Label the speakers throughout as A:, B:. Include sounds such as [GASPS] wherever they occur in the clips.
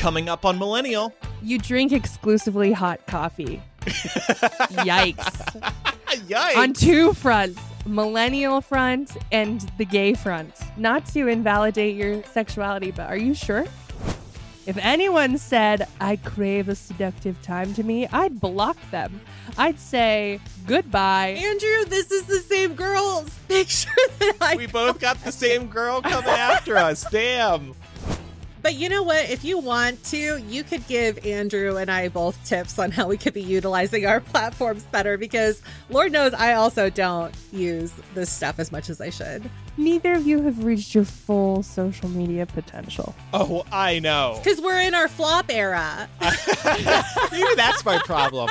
A: Coming up on Millennial.
B: You drink exclusively hot coffee. [LAUGHS] Yikes.
A: Yikes.
B: On two fronts millennial front and the gay front. Not to invalidate your sexuality, but are you sure? If anyone said, I crave a seductive time to me, I'd block them. I'd say, goodbye.
C: Andrew, this is the same girl's picture that I.
A: we both got the same girl coming [LAUGHS] after us. Damn.
C: But you know what? If you want to, you could give Andrew and I both tips on how we could be utilizing our platforms better because Lord knows I also don't use this stuff as much as I should.
B: Neither of you have reached your full social media potential.
A: Oh, I know.
C: Because we're in our flop era. [LAUGHS]
A: Maybe that's my problem.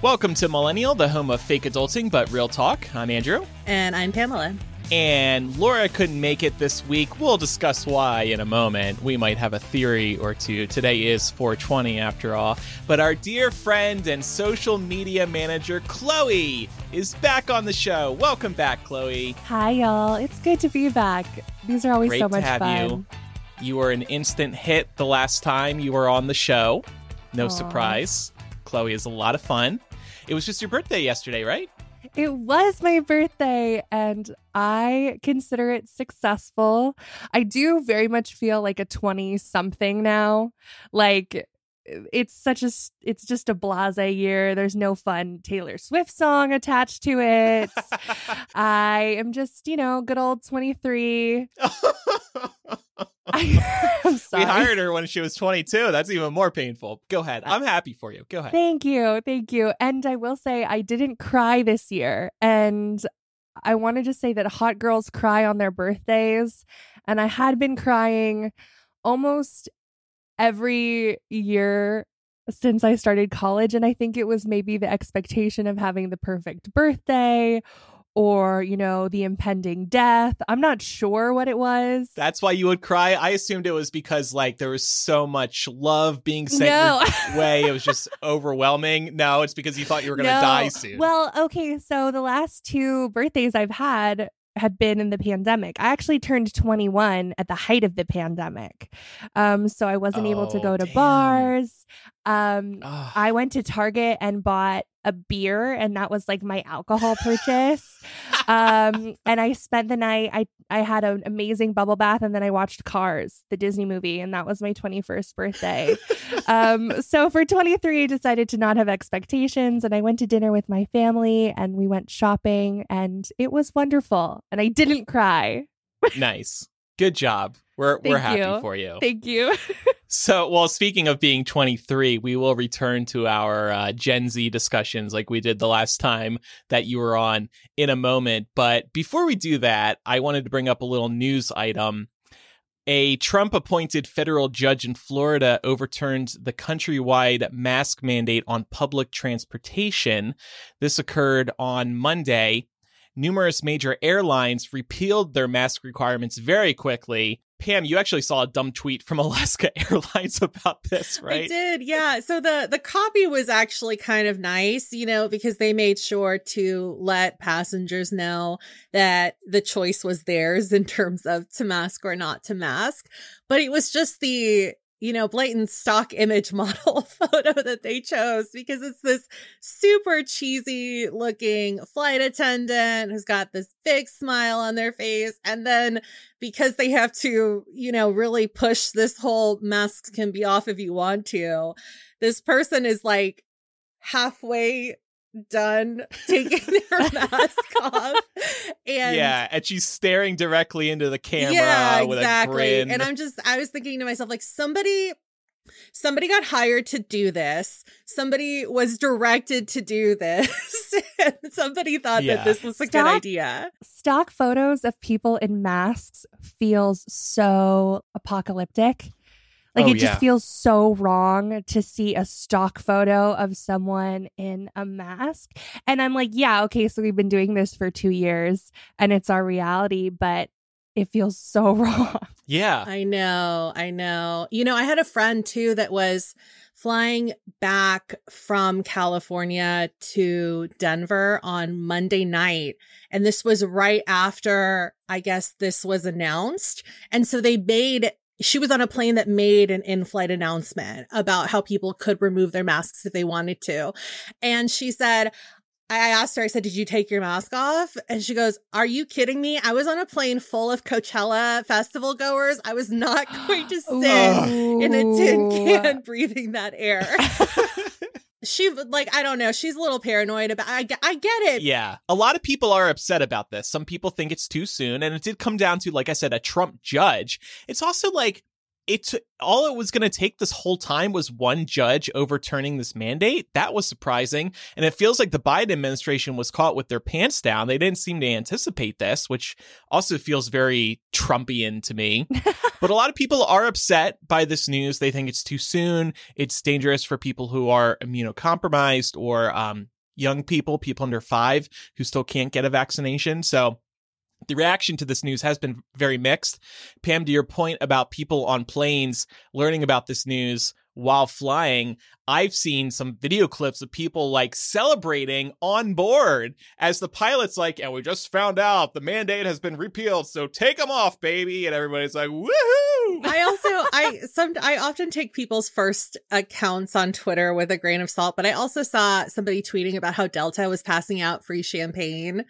A: Welcome to Millennial, the home of fake adulting but real talk. I'm Andrew.
C: And I'm Pamela.
A: And Laura couldn't make it this week. We'll discuss why in a moment. We might have a theory or two. Today is 420 after all. But our dear friend and social media manager, Chloe, is back on the show. Welcome back, Chloe.
B: Hi, y'all. It's good to be back. These are always
A: Great
B: so
A: to
B: much
A: have
B: fun.
A: you. You were an instant hit the last time you were on the show. No
B: Aw.
A: surprise. Chloe is a lot of fun. It was just your birthday yesterday, right?
B: It was my birthday and I consider it successful. I do very much feel like a 20 something now. Like it's such a it's just a blase year. There's no fun Taylor Swift song attached to it. [LAUGHS] I am just, you know, good old 23. [LAUGHS] I. [LAUGHS]
A: We hired her when she was 22. That's even more painful. Go ahead. I'm happy for you. Go ahead.
B: Thank you. Thank you. And I will say, I didn't cry this year. And I want to just say that hot girls cry on their birthdays. And I had been crying almost every year since I started college. And I think it was maybe the expectation of having the perfect birthday or, you know, the impending death. I'm not sure what it was.
A: That's why you would cry. I assumed it was because like there was so much love being sent
B: No.
A: your [LAUGHS] way. It was just overwhelming. No, it's because you thought you were going to
B: No.
A: die soon.
B: Well, okay, so the last two birthdays I've had had been in the pandemic. I actually turned 21 at the height of the pandemic. Um so I wasn't able to
A: Oh,
B: go to
A: damn.
B: bars. Um
A: Ugh.
B: I went to Target and bought a beer and that was like my alcohol purchase. [LAUGHS] um and I spent the night I I had an amazing bubble bath and then I watched Cars, the Disney movie and that was my 21st birthday. um [LAUGHS] so for 23 I decided to not have expectations and I went to dinner with my family and we went shopping and it was wonderful and I didn't cry.
A: nice. Good job. We're we're happy
B: you.
A: for you.
B: Thank you. [LAUGHS]
A: So, well, speaking of being 23, we will return to our uh, Gen Z discussions like we did the last time that you were on in a moment. But before we do that, I wanted to bring up a little news item. A Trump appointed federal judge in Florida overturned the countrywide mask mandate on public transportation. This occurred on Monday. Numerous major airlines repealed their mask requirements very quickly. Pam, you actually saw a dumb tweet from [LAUGHS] Alaska Airlines about this, right?
C: I did, yeah. So the the copy was actually kind of nice, you know, because they made sure to let passengers know that the choice was theirs in terms of to mask or not to mask. But it was just the you know, blatant stock image [LAUGHS] model photo that they chose because it's this super cheesy looking flight attendant who's got this big smile on their face. And then because they have to, you know, really push this whole masks can be off if you want to, this person is like halfway done taking [LAUGHS] their mask off. And
A: yeah, and she's staring directly into the camera
C: yeah,
A: with
C: exactly.
A: a grin.
C: And I'm just, I was thinking to myself, like, somebody, somebody got hired to do this. Somebody was directed to do this. [LAUGHS] somebody thought
A: Yeah.
C: that this was a good idea.
B: Stock photos of people in masks feels so apocalyptic. Like
A: Oh,
B: it just
A: yeah.
B: feels so wrong to see a stock photo of someone in a mask. And I'm like, yeah, okay, so we've been doing this for 2 years and it's our reality, but it feels so [LAUGHS] wrong.
A: yeah.
C: I know, I know. You know, I had a friend too that was flying back from California to Denver on Monday night. And this was right after, I guess, this was announced. And so they made she was on a plane that made an in-flight announcement about how people could remove their masks if they wanted to. And she said, I asked her, I said, Did you take your mask off? And she goes, Are you kidding me? I was on a plane full of Coachella festival goers. I was not [LAUGHS] going to [GASPS] sit in a tin can breathing that air. [LAUGHS] she like I don't know. She's a little paranoid about. I I get it.
A: Yeah, a lot of people are upset about this. Some people think it's too soon, and it did come down to, like I said, a Trump judge. It's also like it's all it was going to take this whole time was one judge overturning this mandate. That was surprising. And it feels like the Biden administration was caught with their pants down. They didn't seem to anticipate this, which also feels very Trumpian to me. [LAUGHS] but a lot of people are upset by this news. They think it's too soon. It's dangerous for people who are immunocompromised or um, young people, people under five who still can't get a vaccination. So the reaction to this news has been very mixed. Pam, to your point about people on planes learning about this news while flying, I've seen some video clips of people like celebrating on board as the pilot's like, and we just found out the mandate has been repealed, so take them off, baby. And everybody's like, woohoo.
C: I also, I, some, I often take people's first accounts on Twitter with a grain of salt, but I also saw somebody tweeting about how Delta was passing out free champagne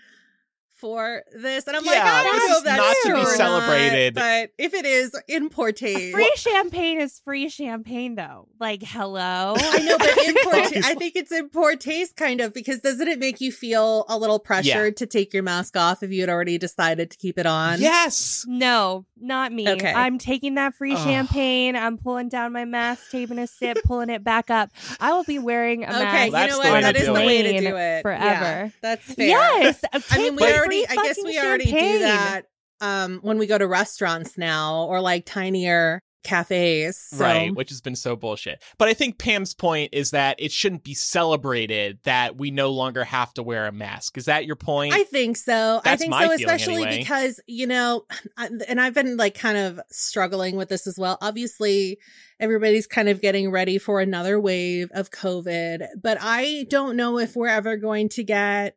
C: for this, and I'm yeah, like, I don't know if that's
A: not
C: true
A: to be celebrated.
C: Not, but if it is in poor taste,
B: free champagne is free champagne, though. Like, hello,
C: I know, but in [LAUGHS] poor I think it's in poor taste, kind of, because doesn't it make you feel a little pressured yeah. to take your mask off if you had already decided to keep it on?
A: Yes.
B: No, not me. Okay. I'm taking that free champagne. I'm pulling down my mask, taking a sip, pulling it back up. I will be wearing a
C: okay,
B: mask. Okay,
C: you know what? That is the way to do it
B: forever.
C: Yeah, that's fair.
B: Yes.
C: I mean, we already already I guess we already do that um when we go to restaurants now or like tinier cafes. So.
A: Right, which has been so bullshit. But I think Pam's point is that it shouldn't be celebrated that we no longer have to wear a mask. Is that your point?
C: I think so.
A: That's
C: I think
A: my
C: so, especially
A: anyway.
C: because, you know, [SIGHS] and I've been like kind of struggling with this as well. Obviously, everybody's kind of getting ready for another wave of COVID, but I don't know if we're ever going to get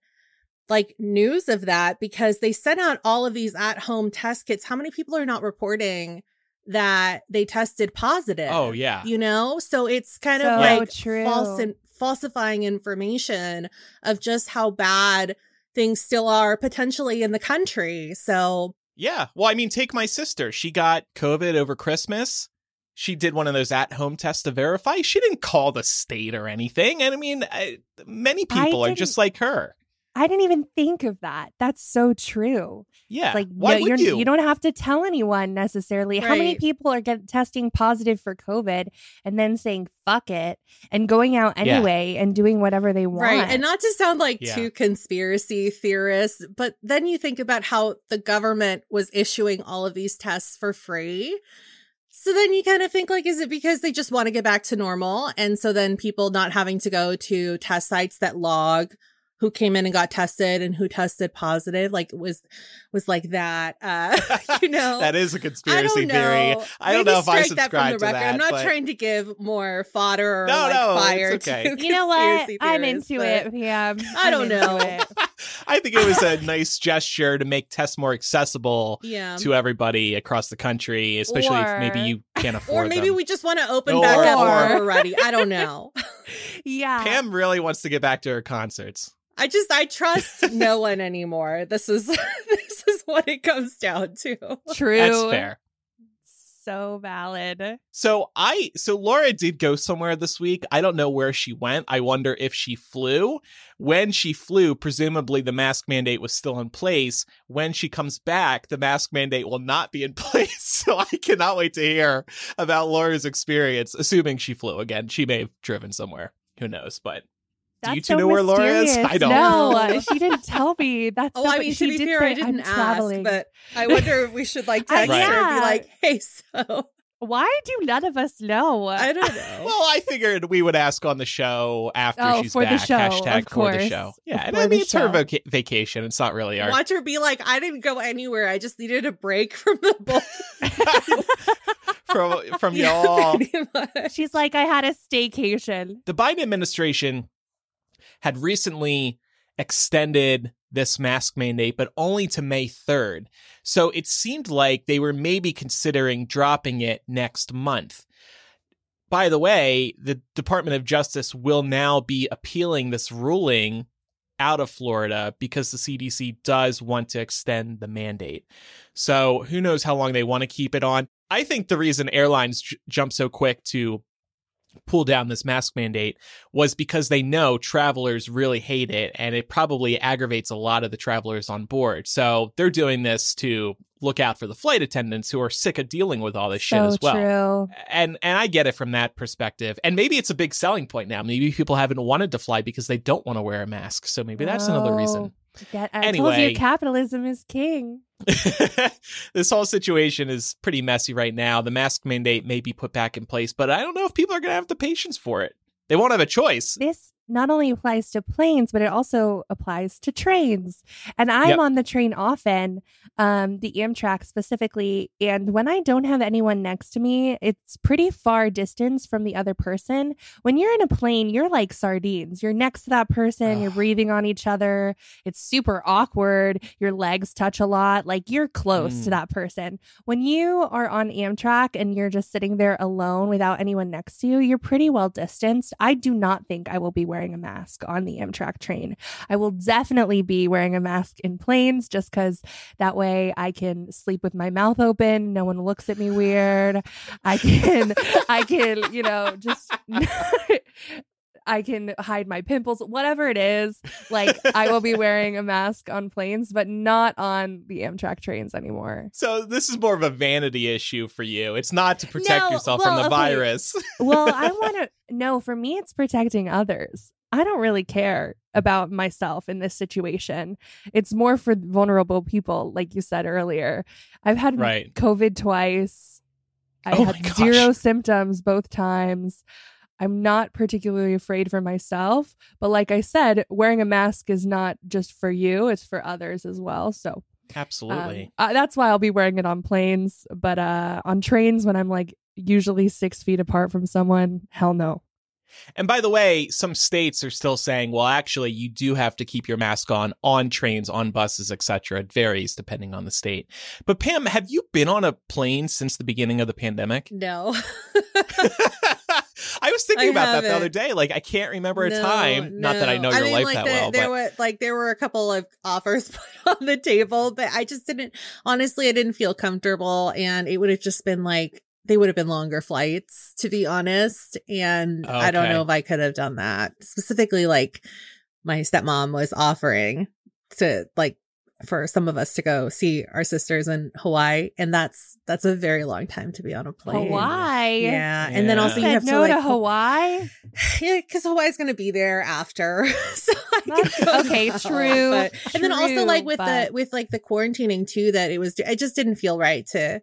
C: like news of that because they sent out all of these at home test kits. How many people are not reporting that they tested positive?
A: Oh, yeah.
C: You know? So it's kind
B: so
C: of like
B: true.
C: false and falsifying information of just how bad things still are potentially in the country. So
A: yeah. Well, I mean, take my sister. She got COVID over Christmas. She did one of those at home tests to verify. She didn't call the state or anything. And I mean, I, many people are just like her.
B: I didn't even think of that. That's so true.
A: Yeah.
B: Like
A: Why
B: no,
A: would you?
B: You don't have to tell anyone necessarily.
C: Right.
B: How many people are get, testing positive for COVID and then saying fuck it and going out anyway yeah. and doing whatever they want?
C: Right. And not to sound like
A: yeah.
C: too conspiracy theorists, but then you think about how the government was issuing all of these tests for free. So then you kind of think like, is it because they just want to get back to normal? And so then people not having to go to test sites that log who came in and got tested and who tested positive like was was like that uh [LAUGHS] you know?
A: That is a conspiracy
C: I
A: theory i don't know if i subscribe
C: that from the
A: to
C: record.
A: that
C: i'm not
A: but...
C: trying to give more fodder or
A: no,
C: like
A: no,
C: fire
A: okay.
C: to [LAUGHS]
B: you know what? i'm
C: into
B: it pam.
C: I don't know. [LAUGHS]
A: i think it was a nice gesture to make tests more accessible
C: yeah.
A: to everybody across the country especially
B: or...
A: if maybe you can't afford
C: or maybe
A: them.
C: we just want to open
A: or...
C: back up more already. I don't know.
B: Yeah.
A: Pam really wants to get back to her concerts
C: I just I trust [LAUGHS] no one anymore. This is [LAUGHS] this is what it comes down to.
B: True.
A: That's fair.
B: So valid.
A: So I so Laura did go somewhere this week. I don't know where she went. I wonder if she flew. When she flew, presumably the mask mandate was still in place. When she comes back, the mask mandate will not be in [LAUGHS] place. So I cannot wait to hear about Laura's experience, assuming she flew again. She may have driven somewhere. Who knows? But
B: that's
A: Do you two
B: so
A: know where Laura is? I don't.
B: No, uh, [LAUGHS] she didn't tell me. That's
C: Oh,
B: so,
C: I mean,
B: she
C: to be
B: did
C: fair,
B: say,
C: I didn't
B: I'm
C: ask,
B: traveling.
C: but I wonder if we should like [LAUGHS]
B: I-
C: text her and be like, "Hey, so
B: Why do none of us know?
C: I don't [LAUGHS] know."
A: Well, I figured we would ask on the show after
B: Oh,
A: she's
B: for the show,
A: Hashtag
B: of
A: for the
B: course.
A: show. Yeah, and
B: For
A: I mean
B: the
A: it's her
B: show.
A: vacation. It's not really our.
C: Watch her be like, "I didn't go anywhere. I just needed a break from the both."
A: from from y'all.
C: Pretty.
B: She's like, I had a staycation.
A: The Biden administration had recently extended this mask mandate, but only to May 3rd. So it seemed like they were maybe considering dropping it next month. By the way, the Department of Justice will now be appealing this ruling out of Florida because the CDC does want to extend the mandate. So who knows how long they want to keep it on. I think the reason airlines j- jump so quick to pull down this mask mandate was because they know travelers really hate it and it probably aggravates a lot of the travelers on board. So they're doing this to look out for the flight attendants who are sick of dealing with all this shit as well.
B: true.
A: And and I get it from that perspective. And maybe it's a big selling point now. Maybe people haven't wanted to fly because they don't want to wear a mask. So maybe that's another reason.
B: Get, I told
A: Anyway.
B: you capitalism is king. [LAUGHS]
A: this whole situation is pretty messy right now. The mask mandate may be put back in place, but I don't know if people are going to have the patience for it. They won't have a choice.
B: This not only applies to planes, but it also applies to trains. And I'm
A: Yep.
B: on the train often, um, the Amtrak specifically. And when I don't have anyone next to me, it's pretty far distance from the other person. When you're in a plane, you're like sardines. You're next to that person, you're breathing on each other. It's super awkward. Your legs touch a lot. Like you're close
A: Mm.
B: to that person. When you are on Amtrak and you're just sitting there alone without anyone next to you, you're pretty well distanced. I do not think I will be wearing a mask on the Amtrak train. I will definitely be wearing a mask in planes just because that way I can sleep with my mouth open. No one looks at me weird. I can, I can, you know, just. [LAUGHS] [LAUGHS] I can hide my pimples, whatever it is. Like, I will be wearing a mask on planes, but not on the Amtrak trains anymore.
A: So this is more of a vanity issue for you. It's not to protect
B: No,
A: yourself
B: well,
A: from the
B: okay.
A: virus. [LAUGHS]
B: well, I want to no, for me it's protecting others. I don't really care about myself in this situation. It's more for vulnerable people like you said earlier. I've had
A: Right.
B: COVID twice. I
A: Oh
B: had zero symptoms both times. I'm not particularly afraid for myself, but like I said, wearing a mask is not just for you, it's for others as well. So,
A: Absolutely.
B: um, uh, that's why I'll be wearing it on planes, but uh on trains when I'm like usually 6 feet apart from someone, hell no.
A: And by the way, some states are still saying, well, actually, you do have to keep your mask on on trains, on buses, etc. It varies depending on the state. But Pam, have you been on a plane since the beginning of the pandemic?
C: No. [LAUGHS] [LAUGHS]
A: I was thinking
C: I
A: about that the other day. Like, I can't remember a
C: No,
A: time. Not that I
C: no.
A: know your
C: mean,
A: life
C: like
A: that
C: the-
A: well,
C: there
A: but
C: were like there were a couple of offers [LAUGHS] put on the table, but I just didn't. Honestly, I didn't feel comfortable, and it would have just been like they would have been longer flights, to be honest. And I don't know if I could have done that. Specifically, like my stepmom was offering to like for some of us to go see our sisters in Hawaii, and that's that's a very long time to be on a plane.
B: Hawaii.
C: Yeah, and then also you
B: Said
C: have
B: no
C: to
B: to
C: like
B: Hawaii. [SIGHS]
C: yeah, because Hawaii's gonna be there after, [LAUGHS] so I
B: That's-
C: could go
B: okay,
C: now,
B: true,
C: but- and then also like with
B: but-
C: the with like the quarantining too, that it was it just didn't feel right to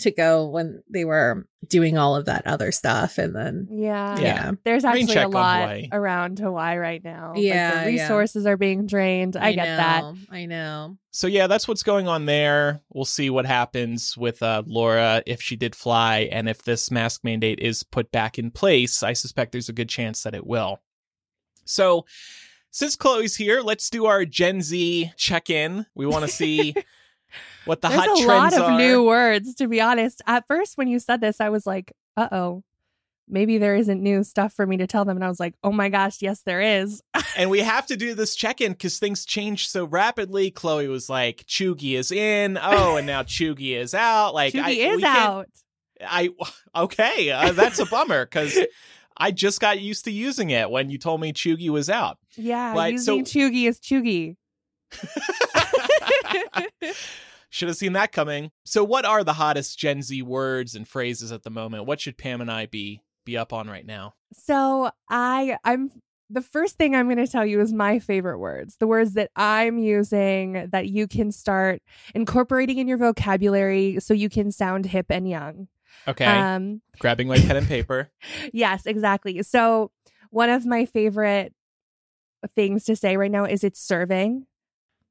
C: to go when they were doing all of that other stuff, and then
B: Yeah.
C: Yeah.
B: There's actually
A: check
B: a lot
A: Hawaii.
B: around Hawaii right now. Like,
C: Yeah,
B: the
C: yeah.
B: resources are being drained. I, get that.
C: I know.
A: so yeah, that's what's going on there. We'll see what happens with uh, Laura if she did fly, and if this mask mandate is put back in place. I suspect there's a good chance that it will. So, since Chloe's here, let's do our Gen Z check-in. We want to see [LAUGHS] what the
B: There's
A: hot
B: a lot of
A: are.
B: new words, to be honest. At first, when you said this, I was like, uh oh. Maybe there isn't new stuff for me to tell them. And I was like, oh my gosh, yes, there is.
A: and we have to [LAUGHS] do this check-in because things change so rapidly. Chloe was like, "Cheugy is in." Oh, and now Cheugy is out. Like,
B: Cheugy
A: I,
B: is out.
A: I [LAUGHS] okay, uh, that's a bummer because [LAUGHS] I just got used to using it when you told me Cheugy was out.
B: Yeah,
A: But- so-
B: using Cheugy is Cheugy.
A: Should have seen that coming. So, what are the hottest Gen Z words and phrases at the moment? What should Pam and I be be up on right now?
B: So I I'm the first thing I'm going to tell you is my favorite words. The words that I'm using that you can start incorporating in your vocabulary so you can sound hip and young.
A: Okay,
B: Um
A: grabbing my pen and [LAUGHS] paper.
B: yes, exactly. So one of my favorite things to say right now is it's serving.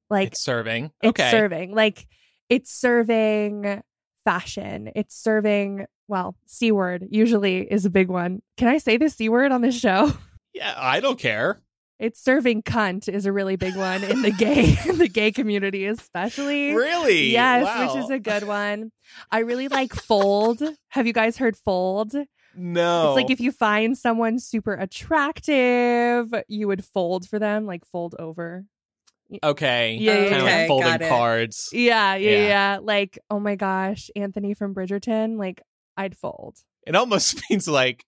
B: Like
A: it's serving.
B: it's
A: Okay,
B: serving. Like it's serving fashion. It's serving well, C word usually is a big one. Can I say the C word on this show? [LAUGHS]
A: Yeah, I don't care.
B: It's serving cunt is a really big one in the gay [LAUGHS] in the gay community, especially.
A: Really?
B: Yes,
A: Wow.
B: which is a good one. I really like fold. Have you guys heard fold?
A: no.
B: It's like if you find someone super attractive, you would fold for them, like fold over.
A: Okay,
B: Yeah,
A: kind of like folding cards.
B: Yeah, yeah,
A: Yeah.
B: yeah, Like, oh my gosh, Anthony from Bridgerton, like I'd fold.
A: It almost [LAUGHS] means like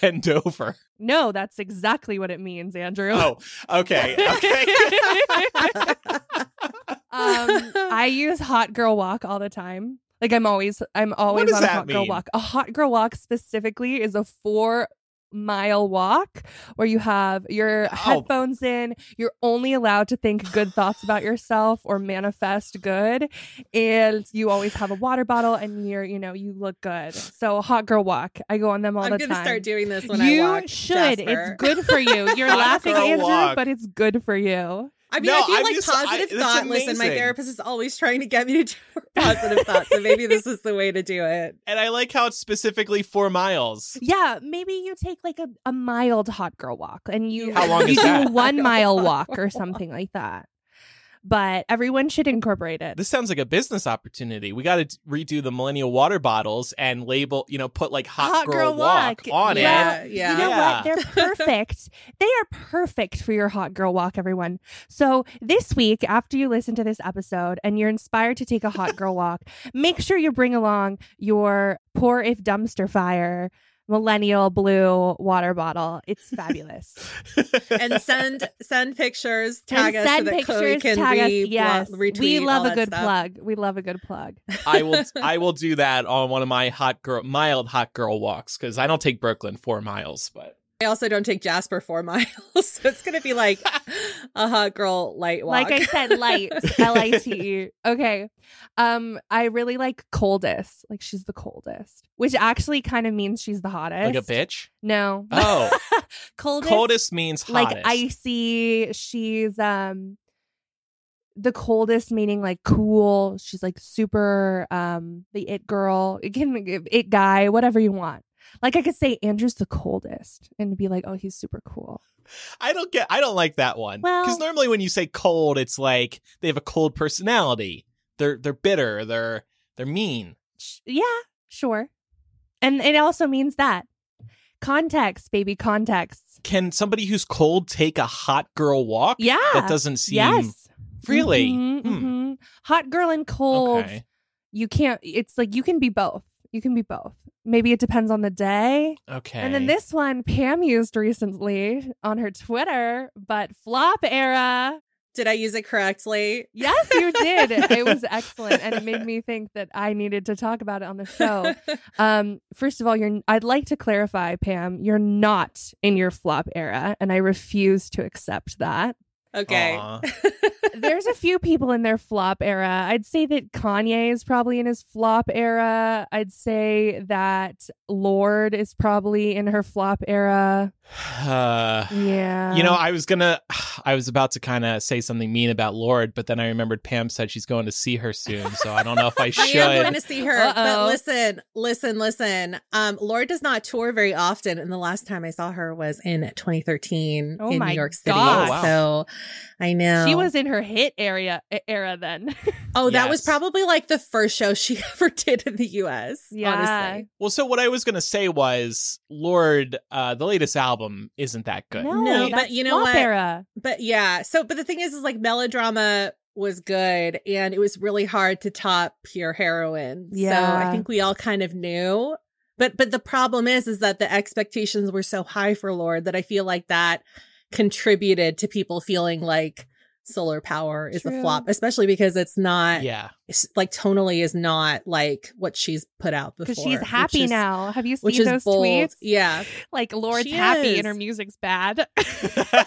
A: bend over.
B: No, that's exactly what it means, Andrew.
A: Oh, okay, okay. [LAUGHS] [LAUGHS]
B: um, I use hot girl walk all the time. Like I'm always I'm always on a hot girl
A: mean?
B: walk. A hot girl walk specifically is a four mile walk where you have your
A: Oh.
B: headphones in you're only allowed to think good thoughts about yourself or manifest good and you always have a water bottle and you're you know you look good so hot girl walk i go on them all
C: I'm
B: the
C: gonna
B: time
C: start doing this when
B: you
C: I walk.
B: You should
C: Jasper.
B: it's good for you you're [LAUGHS] laughing
A: walk.
B: but it's good for you
C: I mean,
A: No,
C: I feel
A: I'm
C: like
A: just-
C: positive
A: that's
C: thought. Listen, my therapist is always trying to get me to do [LAUGHS] positive thoughts, so maybe this is the way to do it.
A: and I like how it's specifically four miles.
B: Yeah, maybe you take like a, a mild hot girl walk and you
A: How long
B: you
A: is
B: do
A: that?
B: one [LAUGHS] mile walk or something like that. But everyone should incorporate it.
A: This sounds like a business opportunity. We got to redo the millennial water bottles and label, you know, put like hot, girl, walk, on
C: Yeah,
A: it.
C: yeah.
B: You know
A: Yeah.
B: what? They're [LAUGHS] perfect. they are perfect for your hot girl walk, everyone. So this week, after you listen to this episode and you're inspired to take a hot [LAUGHS] girl walk, make sure you bring along your poor if dumpster fire millennial blue water bottle. It's fabulous. [LAUGHS]
C: and send send pictures, tag
B: and
C: us so
B: send
C: that
B: pictures,
C: Chloe can
B: tag us.
C: re-
B: Yes,
C: retweet.
B: we love a good
C: stuff.
B: plug. We love a good plug. [LAUGHS]
A: I will I will do that on one of my hot girl mild hot girl walks because I don't take Brooklyn four miles, but
C: I also don't take Jasper four [LAUGHS] miles, so it's gonna be like a hot girl light walk.
B: Like I said, light, [LAUGHS] L I T E. Okay. Um, I really like coldest. Like she's the coldest, which actually kind of means she's the hottest.
A: like a bitch.
B: No.
A: Oh, [LAUGHS]
B: coldest.
A: coldest means hottest.
B: Like icy. She's um the coldest meaning like cool. She's like super um the it girl. It can it guy, whatever you want. Like I could say Andrew's the coldest and be like, oh, he's super cool.
A: I don't get. I don't like that one because
B: Well-
A: normally when you say cold, it's like they have a cold personality. They're they're bitter. They're they're mean.
B: Sh- yeah, sure. And it also means that context, baby, context.
A: Can somebody who's cold take a hot girl walk?
B: Yeah.
A: that doesn't seem
B: yes.
A: really.
B: Mhm,
A: Hmm.
B: mhm. Hot girl and cold.
A: Okay.
B: You can't. It's like you can be both. You can be both. Maybe it depends on the day.
A: Okay.
B: And then this one Pam used recently on her Twitter, but flop era.
C: Did I use it correctly?
B: Yes, you did. it was [LAUGHS] excellent, and it made me think that I needed to talk about it on the show. [LAUGHS] Um, first of all, you're. I'd like to clarify, Pam. You're not in your flop era, and I refuse to accept that.
C: Okay.
B: There's a few people in their flop era. I'd say that Kanye is probably in his flop era. I'd say that Lorde is probably in her flop era.
A: Uh, [SIGHS]
B: Yeah.
A: you know, I was gonna, [SIGHS] I was about to kind of say something mean about Lorde, but then I remembered Pam said she's going to see her soon, so I don't know if I [LAUGHS] should.
C: I am going to see her,
B: Uh-oh.
C: but listen, listen, listen. Um, Lorde does not tour very often, and the last time I saw her was in 2013
B: Oh
C: in
B: my
C: New York City.
B: God.
A: Oh, wow.
C: So I know
B: she was in her hit area era then. [LAUGHS]
C: Oh, that was probably like the first show she [LAUGHS] ever did in the U.S.
B: Yeah.
C: honestly.
A: Well, so what I was gonna say was, Lorde, uh, the latest album isn't that good.
B: no,
C: No, but you know what?
B: Era.
C: But yeah, so but the thing is, is like melodrama was good, and it was really hard to top pure heroine. so
B: Yeah.
C: I think we all kind of knew. But but the problem is, is that the expectations were so high for Lorde that I feel like that contributed to people feeling like solar power is a flop, especially because it's not
A: Yeah,
C: it's, like tonally is not like what she's put out before.
B: Because she's happy
C: is-
B: now. Have you
C: which
B: seen
C: is
B: those
C: bold.
B: tweets?
C: Yeah. [LAUGHS]
B: Like Lorde's
C: She
B: happy
C: is.
B: and her music's bad. [LAUGHS] [LAUGHS]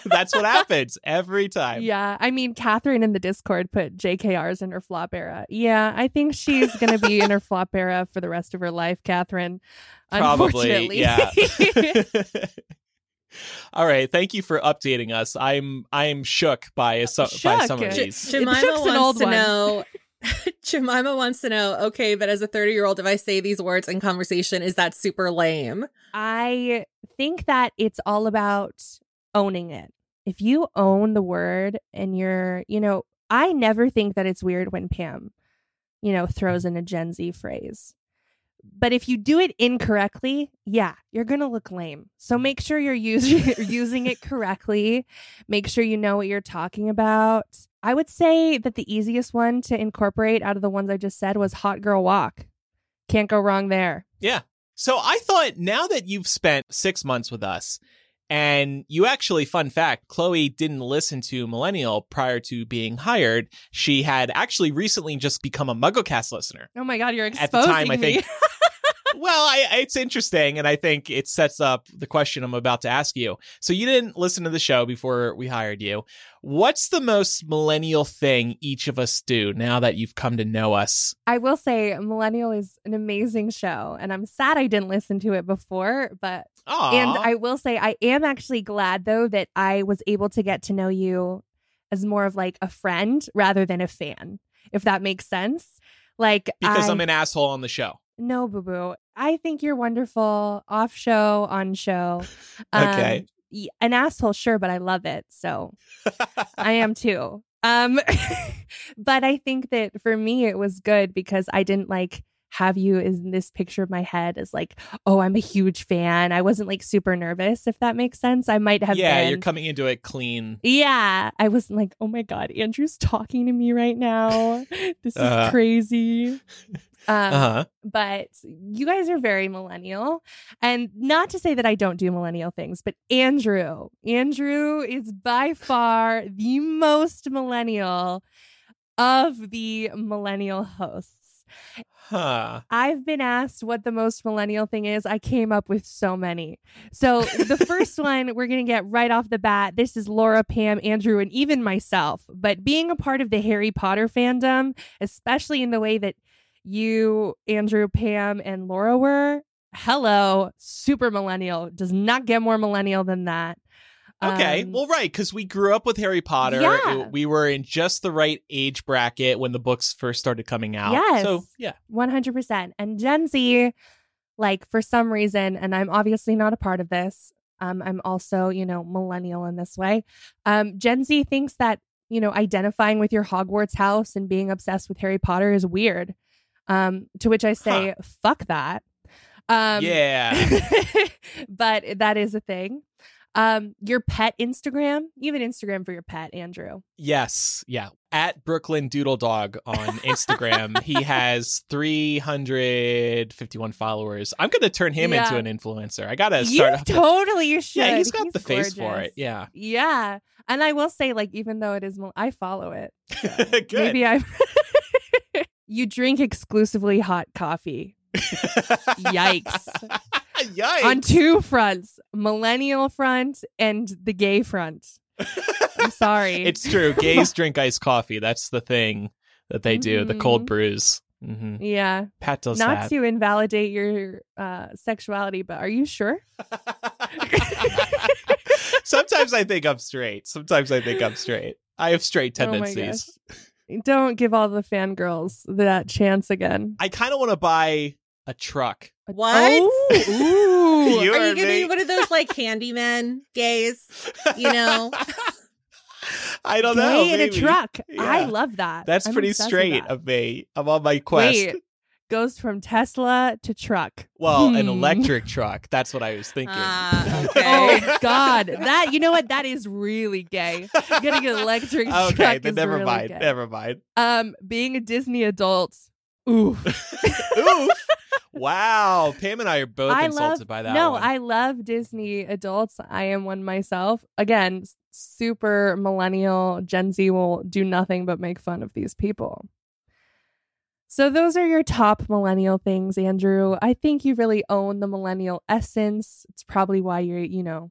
A: that's what happens every time.
B: yeah. I mean, Catherine in the Discord put JKR's in her flop era. Yeah. I think she's going to be in her flop era for the rest of her life, Catherine.
A: Probably,
B: Unfortunately.
A: yeah. All right, thank you for updating us. I'm I'm shook by uh, some by some of
B: J-
A: these.
C: Jemima
B: Shook's an
C: wants
B: old
C: to
B: one.
C: know [LAUGHS] Jemima wants to know, okay, but as a 30 year old, if I say these words in conversation, is that super lame?
B: I think that it's all about owning it. If you own the word and you're, you know, I never think that it's weird when Pam, you know, throws in a Gen Z phrase. But if you do it incorrectly, yeah, you're going to look lame. So make sure you're using [LAUGHS] using it correctly. Make sure you know what you're talking about. I would say that the easiest one to incorporate out of the ones I just said was hot girl walk. Can't go wrong there.
A: Yeah. So I thought now that you've spent six months with us, and you actually, fun fact, Chloe didn't listen to Millennial prior to being hired. She had actually recently just become a MuggleCast listener.
B: Oh my God, you're exposing
A: At the time, I
B: me.
A: think. [LAUGHS] well, I, it's interesting, and I think it sets up the question I'm about to ask you. So you didn't listen to the show before we hired you. What's the most millennial thing each of us do now that you've come to know us?
B: I will say Millennial is an amazing show, and I'm sad I didn't listen to it before, but
A: Aw.
B: and I will say I am actually glad though that I was able to get to know you as more of like a friend rather than a fan, if that makes sense. Like
A: because
B: I,
A: I'm an asshole on the show.
B: No boo boo. I think you're wonderful off show, on show. [LAUGHS]
A: Okay.
B: Um, y- an asshole, sure, but I love it. So [LAUGHS] I am too. Um, [LAUGHS] but I think that for me, it was good because I didn't like have you in this picture of my head as like, oh, I'm a huge fan. I wasn't like super nervous, if that makes sense. I might have
A: yeah,
B: been.
A: you're coming into it clean.
B: yeah, I wasn't like, oh my God, Andrew's talking to me right now. This is
A: Uh-huh.
B: crazy. Um,
A: Uh huh.
B: but you guys are very millennial. And not to say that I don't do millennial things, but Andrew, Andrew is by far the most millennial of the millennial hosts.
A: Huh.
B: I've been asked what the most millennial thing is. I came up with so many. So the first [LAUGHS] one we're going to get right off the bat. This is Laura, Pam, Andrew, and even myself. But being a part of the Harry Potter fandom, especially in the way that you, Andrew, Pam, and Laura were, hello, super millennial. Does not get more millennial than that.
A: Okay.
B: Um,
A: well, right, because we grew up with Harry Potter.
B: Yeah.
A: We were in just the right age bracket when the books first started coming out.
B: Yes.
A: So yeah.
B: 100%. And Gen Z, like for some reason, and I'm obviously not a part of this, um, I'm also, you know, millennial in this way. Um, Gen Z thinks that, you know, identifying with your Hogwarts house and being obsessed with Harry Potter is weird. Um, to which I say, fuck that. Um,
A: yeah. [LAUGHS]
B: but that is a thing. Um, your pet Instagram, you have an Instagram for your pet, Andrew.
A: Yes. Yeah. At Brooklyn Doodle Dog on Instagram, he [LAUGHS] has 351 followers. I'm going to turn him
B: Yeah.
A: into an influencer. I got to start.
B: You totally [LAUGHS] you should.
A: yeah, he's got the face for it. Yeah.
B: Yeah. And I will say, like, even though it is, I follow it.
A: Good.
B: Maybe I. you drink exclusively hot coffee Yikes. [LAUGHS]
A: Yikes.
B: on two fronts millennial front and the gay front. I'm sorry. [LAUGHS]
A: It's true. Gays [LAUGHS] drink iced coffee. That's the thing that they do. The cold
B: Mhm.
A: brews. hmm
B: yeah.
A: Pat does
B: Not
A: that.
B: to invalidate your uh, sexuality, but are you sure?
A: Sometimes I think I'm straight. Sometimes I think I'm straight. I have straight
B: Oh
A: tendencies.
B: Don't give all the fangirls that chance again.
A: I kind of want to buy a truck.
C: What?
B: Oh, [LAUGHS] ooh.
A: You
C: Are
A: or
C: you gonna
A: me?
C: be one of those like Candyman gays? You know? [LAUGHS]
A: I don't know.
B: Gay in a
A: maybe.
B: truck. I love that.
A: That's
B: I'm
A: pretty straight
B: that.
A: of me. I'm on my quest.
B: Wait, goes from Tesla to truck.
A: Well, an
B: Hmm.
A: electric truck. That's what I was thinking.
C: Ah, [LAUGHS] okay.
B: Oh God, that you know what? That is really gay. Getting an electric [LAUGHS] truck
A: okay, then
B: is
A: never
B: really
A: mind.
B: gay.
A: Never mind.
B: Um, being a Disney adult. Oof. [LAUGHS]
A: Oof. wow. Pam and I are both
B: I
A: insulted
B: love
A: by that
B: no,
A: one.
B: I love Disney adults. I am one myself. Again, super millennial. Gen Z will do nothing but make fun of these people. So those are your top millennial things, Andrew. I think you really own the millennial essence. It's probably why you're, you know,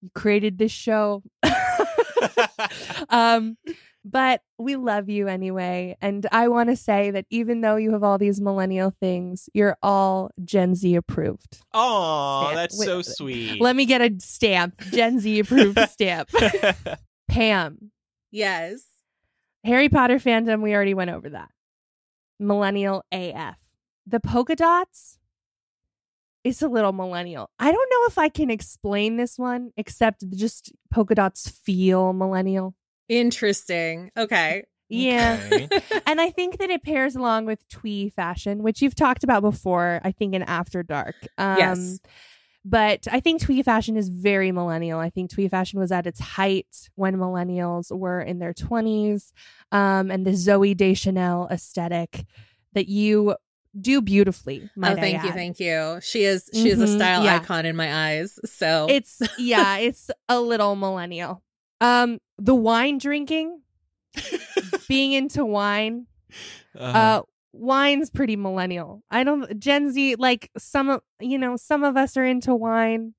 B: you created this show. [LAUGHS] um but we love you anyway and i want to say that even though you have all these millennial things you're all gen z approved
A: Oh, that's
B: Wait,
A: so sweet.
B: let me get a stamp gen z approved [LAUGHS] stamp pam
C: yes.
B: harry potter fandom we already went over that millennial AF. The polka dots is a little millennial. I don't know if I can explain this one except just polka dots feel millennial.
C: Interesting. Okay.
B: Yeah.
A: Okay. [LAUGHS]
B: and I think that it pairs along with twee fashion, which you've talked about before, I think in After Dark. Um,
C: Yes.
B: But I think twee fashion is very millennial. I think twee fashion was at its height when millennials were in their 20s. Um, and the Zooey Deschanel aesthetic that you do beautifully.
C: Oh, thank
B: I
C: you,
B: add.
C: thank you. She is she is a
B: Mhm,
C: style
B: yeah.
C: icon in my eyes. So
B: It's, yeah, [LAUGHS] it's a little millennial. Um, the wine drinking, [LAUGHS] being into wine.
A: Uh-huh.
B: uh wine's pretty millennial i don't gen z like some of you know some of us are into wine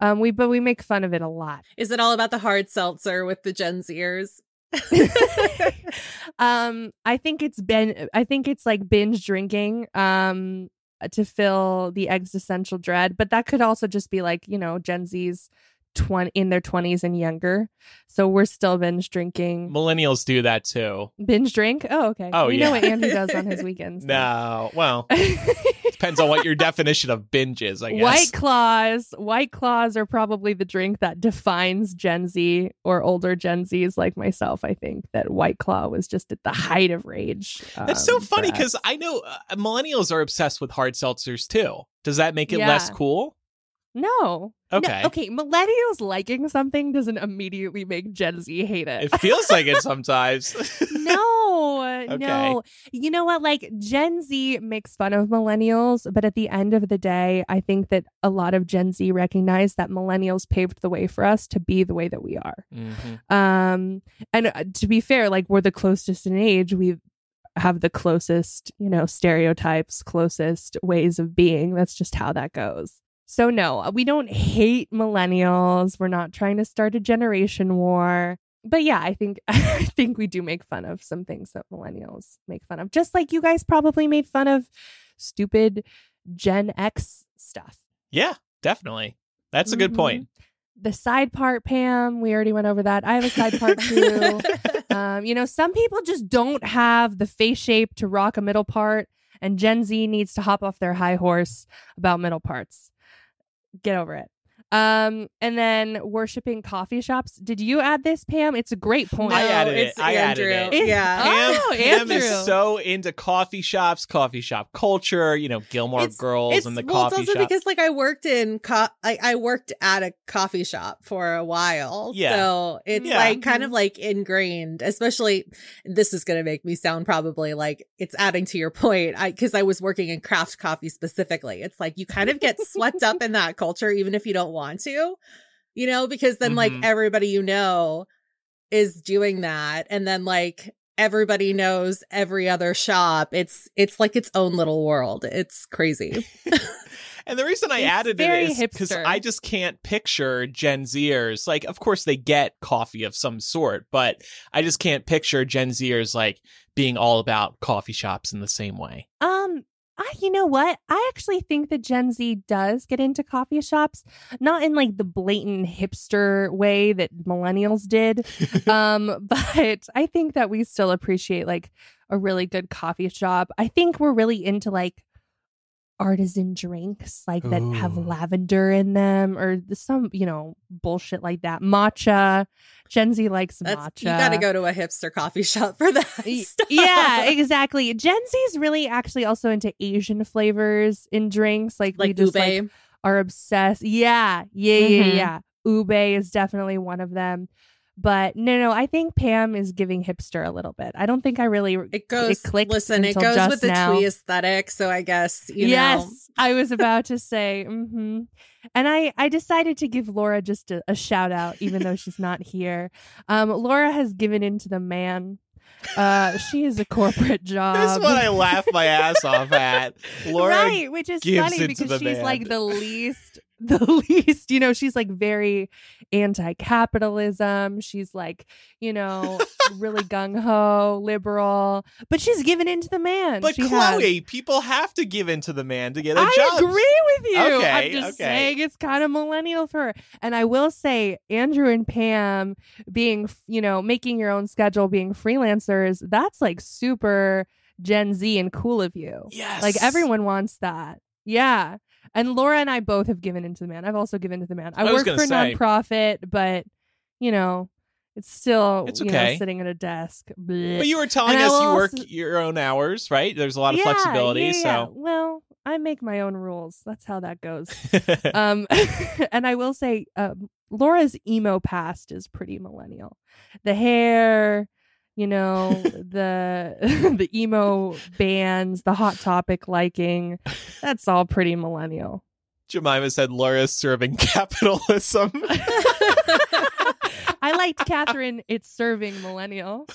B: um we but we make fun of it a lot
C: is it all about the hard seltzer with the Gen Zers? [LAUGHS]
B: um i think it's been i think it's like binge drinking um to fill the existential dread but that could also just be like you know gen z's 20 in their 20s and younger so we're still binge drinking
A: Millennials do that too.
B: binge drink oh okay
A: Oh,
B: we
A: yeah.
B: know what andrew does on his [LAUGHS] weekends.
A: No, well, [LAUGHS] depends on what your definition of binge is, I guess.
B: White claws, white claws are probably the drink that defines Gen Z or older Gen Zs like myself. I think that white claw was just at the height of rage.
A: That's so
B: um,
A: funny because I know uh, millennials are obsessed with hard seltzers too. Does that make it less cool?
B: No,
A: Okay.
B: no, okay, millennials liking something doesn't immediately make Gen Z hate it.
A: It feels like it [LAUGHS] sometimes.
B: no, [LAUGHS] no. You know what? Like Gen Z makes fun of millennials, but at the end of the day, I think that a lot of Gen Z recognize that millennials paved the way for us to be the way that we are.
A: Mhm.
B: Um, and uh, to be fair, like we're the closest in age. We have the closest, you know, stereotypes, closest ways of being. That's just how that goes. So no, we don't hate millennials. We're not trying to start a generation war. But yeah, I think [LAUGHS] I think we do make fun of some things that millennials make fun of. Just like you guys probably made fun of stupid Gen X stuff.
A: Yeah, definitely. That's a good
B: Mhm.
A: point.
B: The side part, Pam, we already went over that. I have a side part [LAUGHS] too. Um, you know, some people just don't have the face shape to rock a middle part, and Gen Z needs to hop off their high horse about middle parts. Get over it. Um, and then worshiping coffee shops. Did you add this, Pam? It's a great point.
A: I
C: No,
A: added it.
C: it's
A: I added
C: Andrew.
A: it.
C: Yeah.
A: Pam,
B: Oh,
A: Pam is so into coffee shops, coffee shop culture, you know, Gilmore
C: It's-
A: Girls
C: it's
A: and the
C: well,
A: coffee
C: it's also
A: shop.
C: because like I worked in co- I, I worked at a coffee shop for a while.
A: Yeah.
C: So it's
A: Yeah.
C: like kind of like ingrained, especially this is gonna make me sound probably like it's adding to your [LAUGHS] point. I because I was working in craft coffee specifically. It's like you kind of get swept up in that culture even if you don't want to. You know, because then like
A: Mhm.
C: everybody you know is doing that. And then like everybody knows every other shop. It's it's like its own little world. It's crazy. [LAUGHS]
A: And the reason I
B: It's
A: added
B: very
A: it is because. I just can't picture Gen Zers. Like, of course, they get coffee of some sort, but I just can't picture Gen Zers like being all about coffee shops in the same way.
B: Um, I, you know what? I actually think that Gen Z does get into coffee shops, not in like the blatant hipster way that millennials did. [LAUGHS] um, but I think that we still appreciate like a really good coffee shop. I think we're really into like artisan drinks like that have lavender in them or some, you know, bullshit like that. Matcha. Gen Z likes
C: That's
B: matcha.
C: you got to go to a hipster coffee [LAUGHS] shop for that. Stuff.
B: yeah, [LAUGHS] exactly. Gen Z is really actually also into Asian flavors in drinks. Like, we
C: like
B: just
C: ube.
B: like are obsessed. Yeah, yeah, yeah,
C: Mhm.
B: yeah. Ube is definitely one of them. But no, no, I think Pam is giving hipster a little bit. I don't think I really.
C: it goes.
B: clicked
C: listen, it goes with the
B: now.
C: twee aesthetic. So I guess you
B: yes,
C: know.
B: I was about to [LAUGHS] say. hmm And I, I decided to give Laura just a, a shout out, even though she's not here. Um, Laura has given in to the man. Uh, she is a corporate [LAUGHS] job.
A: this is what I laugh my ass off at. [LAUGHS] Laura,
B: right, which is funny because
A: the
B: she's like the least, the [LAUGHS] least. You know, she's like very anti-capitalism. She's like, you know, really [LAUGHS] gung ho, liberal, but she's given into the man.
A: but
B: she has.
A: Chloe, people have to give in to the man to get a
B: I
A: job.
B: I agree with you. I'm
A: Okay,
B: just
A: okay.
B: saying it's kind of millennial for her. And I will say, Andrew and Pam being, you know, making your own schedule, being freelancers, that's like super Gen Z and cool of you.
A: Yes.
B: Like everyone wants that. Yeah. And Laura and I both have given into the man. I've also given to the man. I,
A: I
B: work for a
A: say.
B: nonprofit, but you know, it's still
A: It's
B: you
A: okay.
B: know sitting at a desk. Blech.
A: But you were telling
B: And
A: us you work
B: also-
A: your own hours, right? There's a lot of
B: Yeah,
A: flexibility.
B: yeah, yeah.
A: So
B: well, I make my own rules. That's how that goes. [LAUGHS] um [LAUGHS] and i will say um, laura's emo past is pretty millennial the hair you know [LAUGHS] the [LAUGHS] the emo bands the hot topic liking that's all pretty millennial.
A: Jemima said Laura's serving [LAUGHS] capitalism.
B: i liked catherine. It's serving millennial.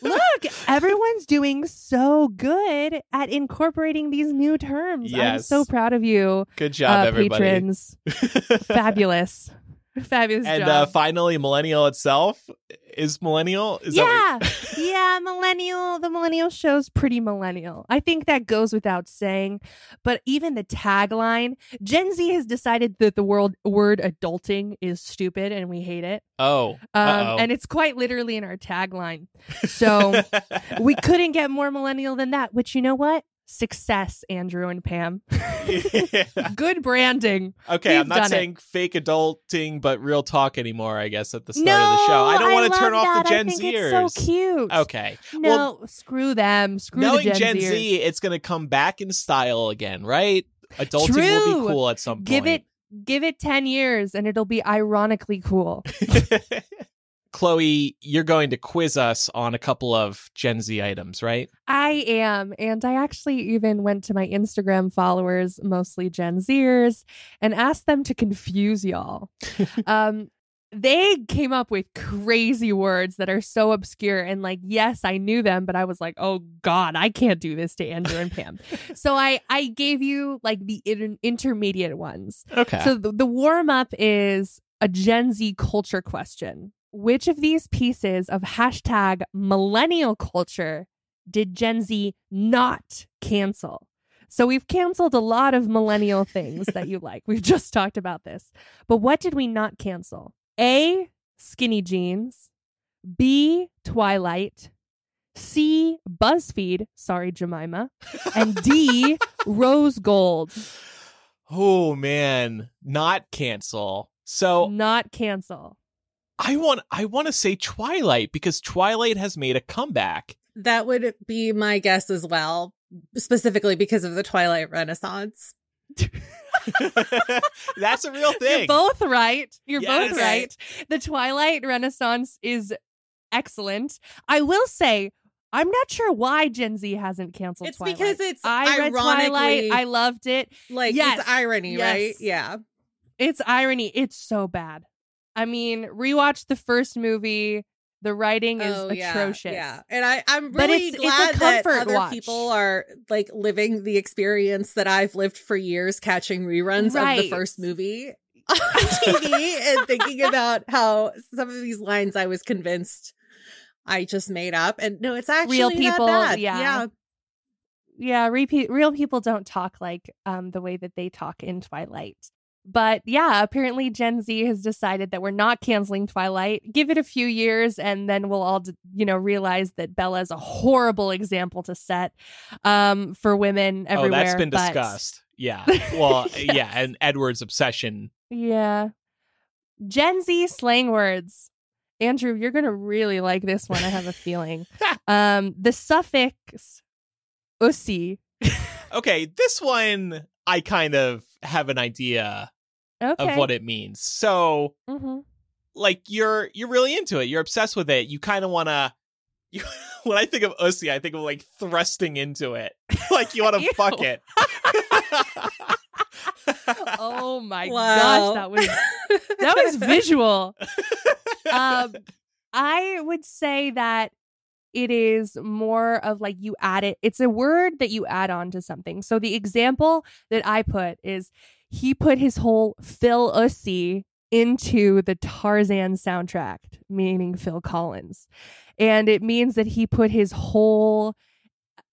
B: Look everyone's doing so good at incorporating these new terms. I'm so proud of you
A: Good job,
B: uh,
A: everybody.
B: patrons. Fabulous [LAUGHS] fabulous
A: and uh, finally, millennial itself is millennial. Is
B: yeah, [LAUGHS] yeah, millennial. The millennial show's pretty millennial. I think that goes without saying. But even the tagline, Gen Z has decided that the world word adulting is stupid and we hate it.
A: oh,
B: Um, and it's quite literally in our tagline. [LAUGHS] So we couldn't get more millennial than that. Which you know what? Success, Andrew and Pam.
A: Yeah. [LAUGHS] [LAUGHS]
B: Good branding.
A: Okay, I'm not
B: done it.
A: saying fake adulting, but real talk anymore. I guess at the start
B: no,
A: of the show, I don't want to turn off the Gen
B: I think
A: Zers.
B: It's so cute.
A: Okay,
B: No,
A: well,
B: screw them. Screw
A: knowing
B: the
A: Gen,
B: Gen.
A: Z, it's going to come back in style again, right? Adulting will be cool at some point.
B: give it give it 10 years and it'll be ironically cool [LAUGHS]
A: Chloe, you're going to quiz us on a couple of Gen Z items, right?
B: i am and i actually even went to my instagram followers mostly gen zers and asked them to confuse y'all [LAUGHS] um they came up with crazy words that are so obscure and like yes i knew them but i was like oh god i can't do this to andrew and pam [LAUGHS] so i i gave you like the inter- intermediate ones
A: Okay.
B: So the, the warm up is a Gen Z culture question. Which of these pieces of hashtag millennial culture did Gen Z not cancel? So we've canceled a lot of millennial things that you [LAUGHS] like. We've just talked about this. But what did we not cancel? A, skinny jeans. B, Twilight. C, BuzzFeed. Sorry, Jemima. And D, [LAUGHS] rose gold.
A: oh man, not cancel. So
B: Not cancel.
A: I want I want to say Twilight because Twilight has made a comeback.
C: That would be my guess as well, specifically because of the Twilight Renaissance. [LAUGHS]
A: That's a real [LAUGHS] thing.
B: You're both right. You're
A: Yes.
B: both right. The Twilight Renaissance is excellent. I will say, I'm not sure why Gen Z hasn't canceled
C: It's
B: Twilight.
C: because it's
B: I read Twilight. I loved it.
C: Like
B: Yes.
C: it's irony, right? Yeah.
B: It's irony. It's so bad. I mean, rewatch the first movie. The writing is
C: oh, yeah,
B: atrocious.
C: Yeah. And I, I'm really
B: it's- it's
C: glad that other
B: watch.
C: people are like living the experience that I've lived for years catching reruns of the first movie [LAUGHS] on TV and thinking about how some of these lines I was convinced I just made up. And no, it's actually
B: Real
C: not
B: people, yeah.
C: Yeah.
B: Yeah, repeat, real people don't talk like um, the way that they talk in Twilight. But yeah, apparently Gen Z has decided that we're not canceling Twilight. Give it a few years, and then we'll all, you know, realize that Bella is a horrible example to set um, for women
A: oh,
B: everywhere.
A: that's been
B: but-
A: discussed. Yeah. [LAUGHS] Well, yeah, and Edward's obsession.
B: Yeah, Gen Z slang words. Andrew, you're gonna really like this one. I have a feeling. [LAUGHS] um, the suffix "ussy." [LAUGHS]
A: Okay, this one I kind of have an idea
B: Okay.
A: of what it means. So,
B: hmm
A: like you're you're really into it. You're obsessed with it. You kind of want to [LAUGHS] you when I think of ussy, I think of like thrusting into it. [LAUGHS] like you want to [LAUGHS] fuck it.
B: oh my
C: Wow.
B: gosh, that was that was visual. Um, I would say that it is more of like you add it. It's a word that you add on to something. So the example that I put is he put his whole Phil Ussy into the Tarzan soundtrack, meaning Phil Collins, and it means that he put his whole,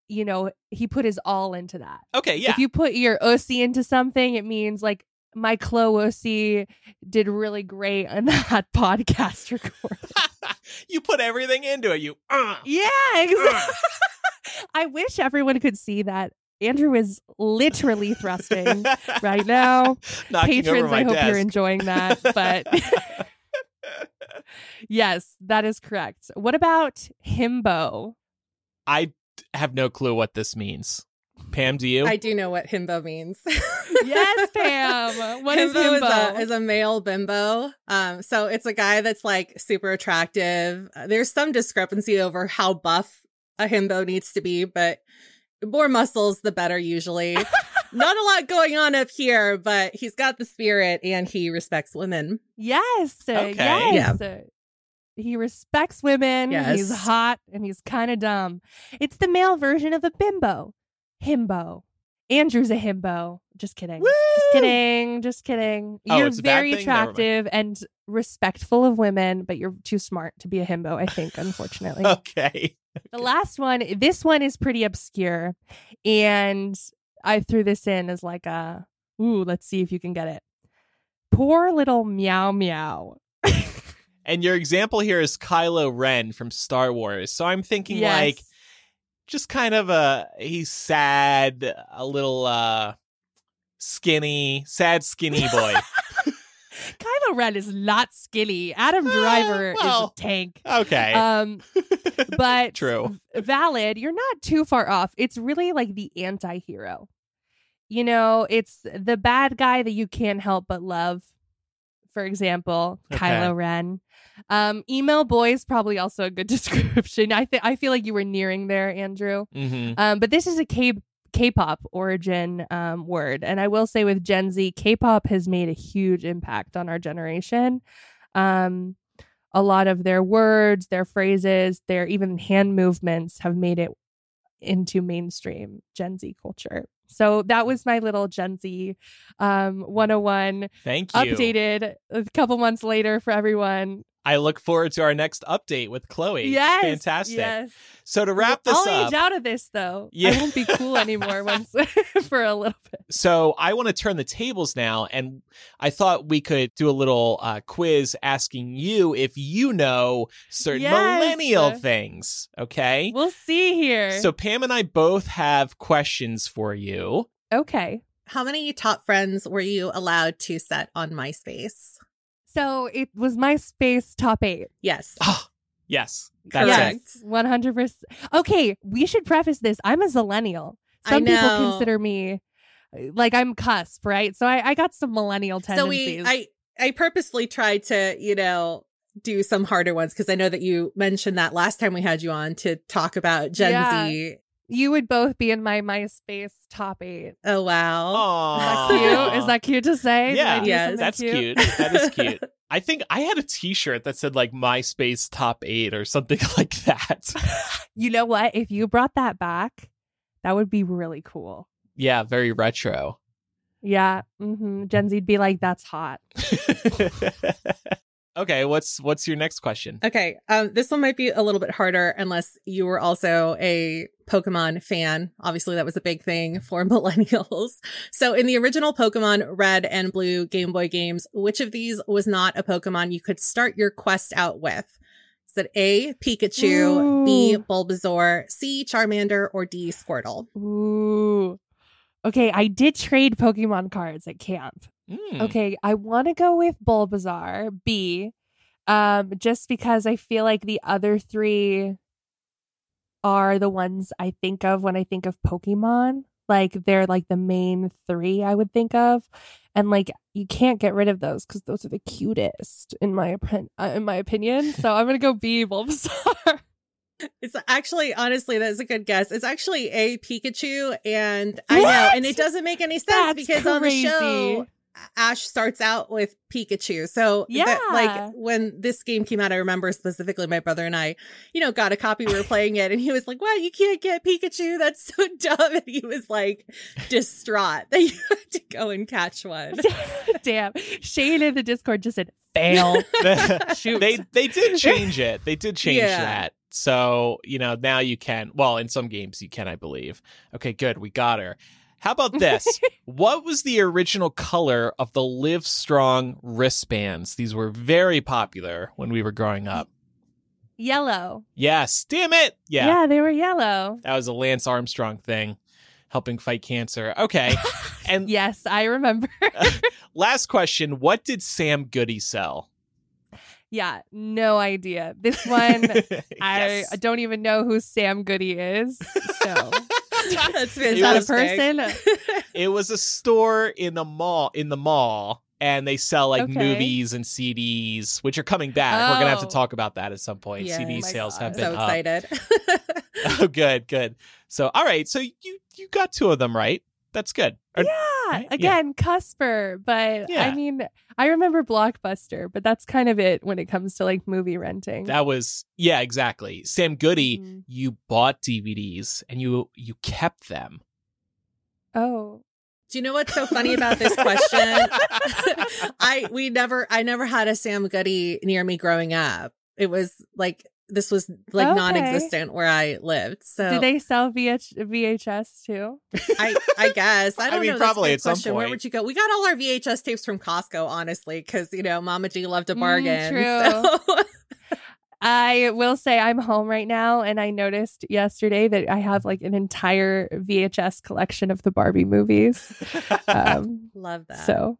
B: you know, he put his all into that
A: okay, yeah.
B: if you put your Ussy into something, it means like my Chloe did really great on [LAUGHS] that podcast recording. [LAUGHS]
A: you put everything into it. You uh,
B: yeah, exactly. [LAUGHS] I wish everyone could see that. Andrew is literally thrusting right now.
A: Knocking
B: Patrons, I hope
A: desk.
B: you're enjoying that. But yes, that is correct. What about himbo?
A: I have no clue what this means. Pam, do you?
C: I do know what himbo means. [LAUGHS]
B: Yes, Pam. What is
C: himbo,
B: himbo?
C: Is, a, is a male bimbo. Um, so it's a guy that's like super attractive. Uh, There's some discrepancy over how buff a himbo needs to be, but more muscles, the better usually. [LAUGHS] Not a lot going on up here, but he's got the spirit and he respects women.
B: Yes.
A: Okay.
B: Yes. Uh, He respects women.
C: Yes.
B: He's hot and he's kind of dumb. It's the male version of a bimbo. Himbo. Andrew's a himbo. Just kidding.
A: Woo!
B: Just kidding. Just kidding.
A: Oh,
B: you're
A: it's a bad
B: very
A: thing? Never mind.
B: attractive and respectful of women, but you're too smart to be a himbo, I think, [LAUGHS] unfortunately.
A: okay.
B: The last one, this one is pretty obscure. And I threw this in as like a, ooh, let's see if you can get it. Poor little meow meow. [LAUGHS]
A: And your example here is Kylo Ren from Star Wars. So I'm thinking
B: Yes.
A: like just kind of a he's sad, a little uh skinny, sad skinny boy. [LAUGHS]
B: Kylo Ren is not skinny. Adam Driver
A: well.
B: is a tank.
A: okay.
B: Um, [LAUGHS] but
A: True.
B: valid. You're not too far off. It's really like the anti-hero. You know, it's the bad guy that you can't help but love. For example,
A: Okay.
B: Kylo Ren. Um, email boy is probably also a good [LAUGHS] description. I think I feel like you were nearing there, Andrew.
A: hmm
B: Um, but this is a K K-pop origin um, word, and I will say with Gen Z, K-pop has made a huge impact on our generation. Um, a lot of their words, their phrases, their even hand movements have made it into mainstream Gen Z culture. So that was my little Gen Z um, 101
A: Thank you.
B: updated a couple months later for everyone.
A: I look forward to our next update with Chloe.
B: Yes,
A: Fantastic.
B: Yes.
A: So to wrap this
B: I'll
A: up,
B: age out of this though.
A: Yeah.
B: I won't be cool [LAUGHS] anymore once [LAUGHS] for a little bit.
A: so I want to turn the tables now, and I thought we could do a little uh, quiz asking you if you know certain
B: Yes.
A: millennial things. Okay.
B: We'll see here.
A: So Pam and I both have questions for you.
B: okay.
C: How many top friends were you allowed to set on MySpace?
B: So it was MySpace top eight.
C: Yes. [GASPS]
A: Yes, that's
C: Correct.
A: it.
B: One hundred percent. Okay, we should preface this. I'm a zillennial.
C: I
B: Some people
C: know.
B: consider me like I'm cusp, right? So I, I got some millennial tendencies.
C: So we I I purposefully tried to, you know, do some harder ones because I know that you mentioned that last time we had you on to talk about Gen
B: Yeah.
C: Z.
B: you would both be in my MySpace top eight.
C: Oh wow.
A: Aww.
B: Is that cute? Is that cute to say?
A: Yeah,
C: Yes.
A: That's cute. That is cute. [LAUGHS] I think I had a T-shirt that said like MySpace top eight or something [LAUGHS] like that.
B: You know what? If you brought that back, that would be really cool.
A: yeah, very retro.
B: Yeah. hmm Gen Z'd be like, that's hot. [LAUGHS]
A: okay, what's what's your next question?
C: Okay, um, this one might be a little bit harder unless you were also a Pokemon fan. Obviously, that was a big thing for [LAUGHS] millennials. So, in the original Pokemon Red and Blue Game Boy games, which of these was not a Pokemon you could start your quest out with? Is it A, Pikachu, B, Bulbasaur, C, Charmander, or D, Squirtle?
B: Ooh. Okay, I did trade Pokemon cards at camp.
A: Hmm.
B: Okay, I want to go with Bulbasaur, B, um, just because I feel like the other three are the ones I think of when I think of Pokemon. Like they're like the main three I would think of, and like you can't get rid of those because those are the cutest in my opinion. Uh, in my opinion, [LAUGHS] so I'm gonna go B, Bulbasaur. [LAUGHS]
C: It's actually, honestly, that's a good guess. It's actually a Pikachu, and I know, and it doesn't make any sense
B: That's
C: because on the show,
B: crazy.
C: Ash starts out with Pikachu. So that,
B: Yeah.
C: like when this game came out, I remember specifically my brother and I, you know, got a copy. We were [LAUGHS] playing it, and he was like, "Wow, you can't get Pikachu. That's so [LAUGHS] dumb." And he was like distraught that you [LAUGHS] had to go and catch one.
B: Damn, Shane in the Discord just said fail. Shoot.
A: they they did change it. They did change
C: Yeah.
A: that. So, you know, now you can. Well, in some games you can, I believe. Okay, good. We got her. How about this? [LAUGHS] what was the original color of the Live Strong wristbands? These were very popular when we were growing up.
B: Yellow.
A: Yes. Damn it. Yeah.
B: Yeah, they were yellow.
A: That was a Lance Armstrong thing, helping fight cancer. Okay. [LAUGHS] And
B: Yes, I remember. [LAUGHS]
A: last question What did Sam Goody sell?
B: yeah, no idea. This one, I don't even know who Sam Goody is. So,
C: That's [LAUGHS]
B: is that a
C: fantastic.
B: person? [LAUGHS]
A: It was a store in the mall in the mall and they sell like
B: Okay.
A: movies and CDs which are coming back. We're going to have to
B: Oh.
A: talk about that at some point.
C: Yeah.
A: CD
C: Oh my
A: sales have been
C: so
A: up.
C: excited. [LAUGHS]
A: Oh good, good. So all right, so you you got two of them right. That's good. Or-
B: yeah,
A: right? Yeah.
B: again, Cusper. But
A: Yeah.
B: I mean, I remember Blockbuster, but that's kind of it when it comes to like movie renting.
A: That was yeah, exactly. Sam Goody,
B: Mhm.
A: you bought DVDs and you you kept them.
B: oh,
C: Do you know what's so funny about this question? [LAUGHS] [LAUGHS] I we never I never had a Sam Goody near me growing up. It was like this was like
B: Okay.
C: non-existent where I lived. So
B: did they sell VH- VHS too?
C: I I guess [LAUGHS] I
A: I
C: don't
A: mean,
C: know.
A: Probably
C: good
A: at some
C: question. Where would you go? We got all our VHS tapes from Costco, honestly, because you know Mama G loved a
B: Mm,
C: bargain.
B: true.
C: so- [LAUGHS]
B: I will say I'm home right now, and I noticed yesterday that I have like an entire VHS collection of the Barbie movies. [LAUGHS] Um,
C: Love that.
B: so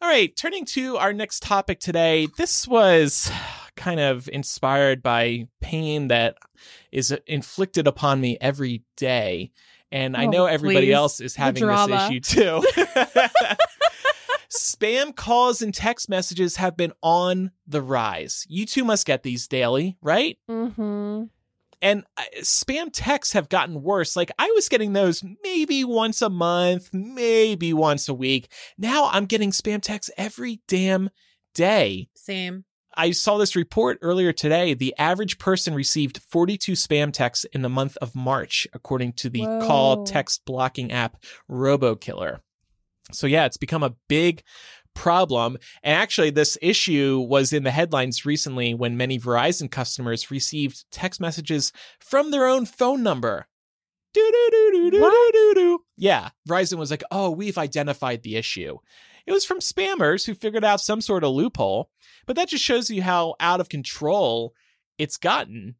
A: All right, turning to our next topic today. This was kind of inspired by pain that is inflicted upon me every day. And I
B: Oh,
A: know everybody
B: please.
A: else is having this issue too. [LAUGHS] Spam calls and text messages have been on the rise. You two must get these daily, right?
B: Mm-hmm.
A: And uh, spam texts have gotten worse. Like I was getting those maybe once a month, maybe once a week. Now I'm getting spam texts every damn day.
C: Same.
A: I saw this report earlier today. The average person received 42 spam texts in the month of March, according to the call text blocking app RoboKiller. So, yeah, it's become a big problem. And actually, this issue was in the headlines recently when many Verizon customers received text messages from their own phone number. Do do do do do do do. Yeah, Verizon was like, "Oh, we've identified the issue." It was from spammers who figured out some sort of loophole, but that just shows you how out of control it's gotten.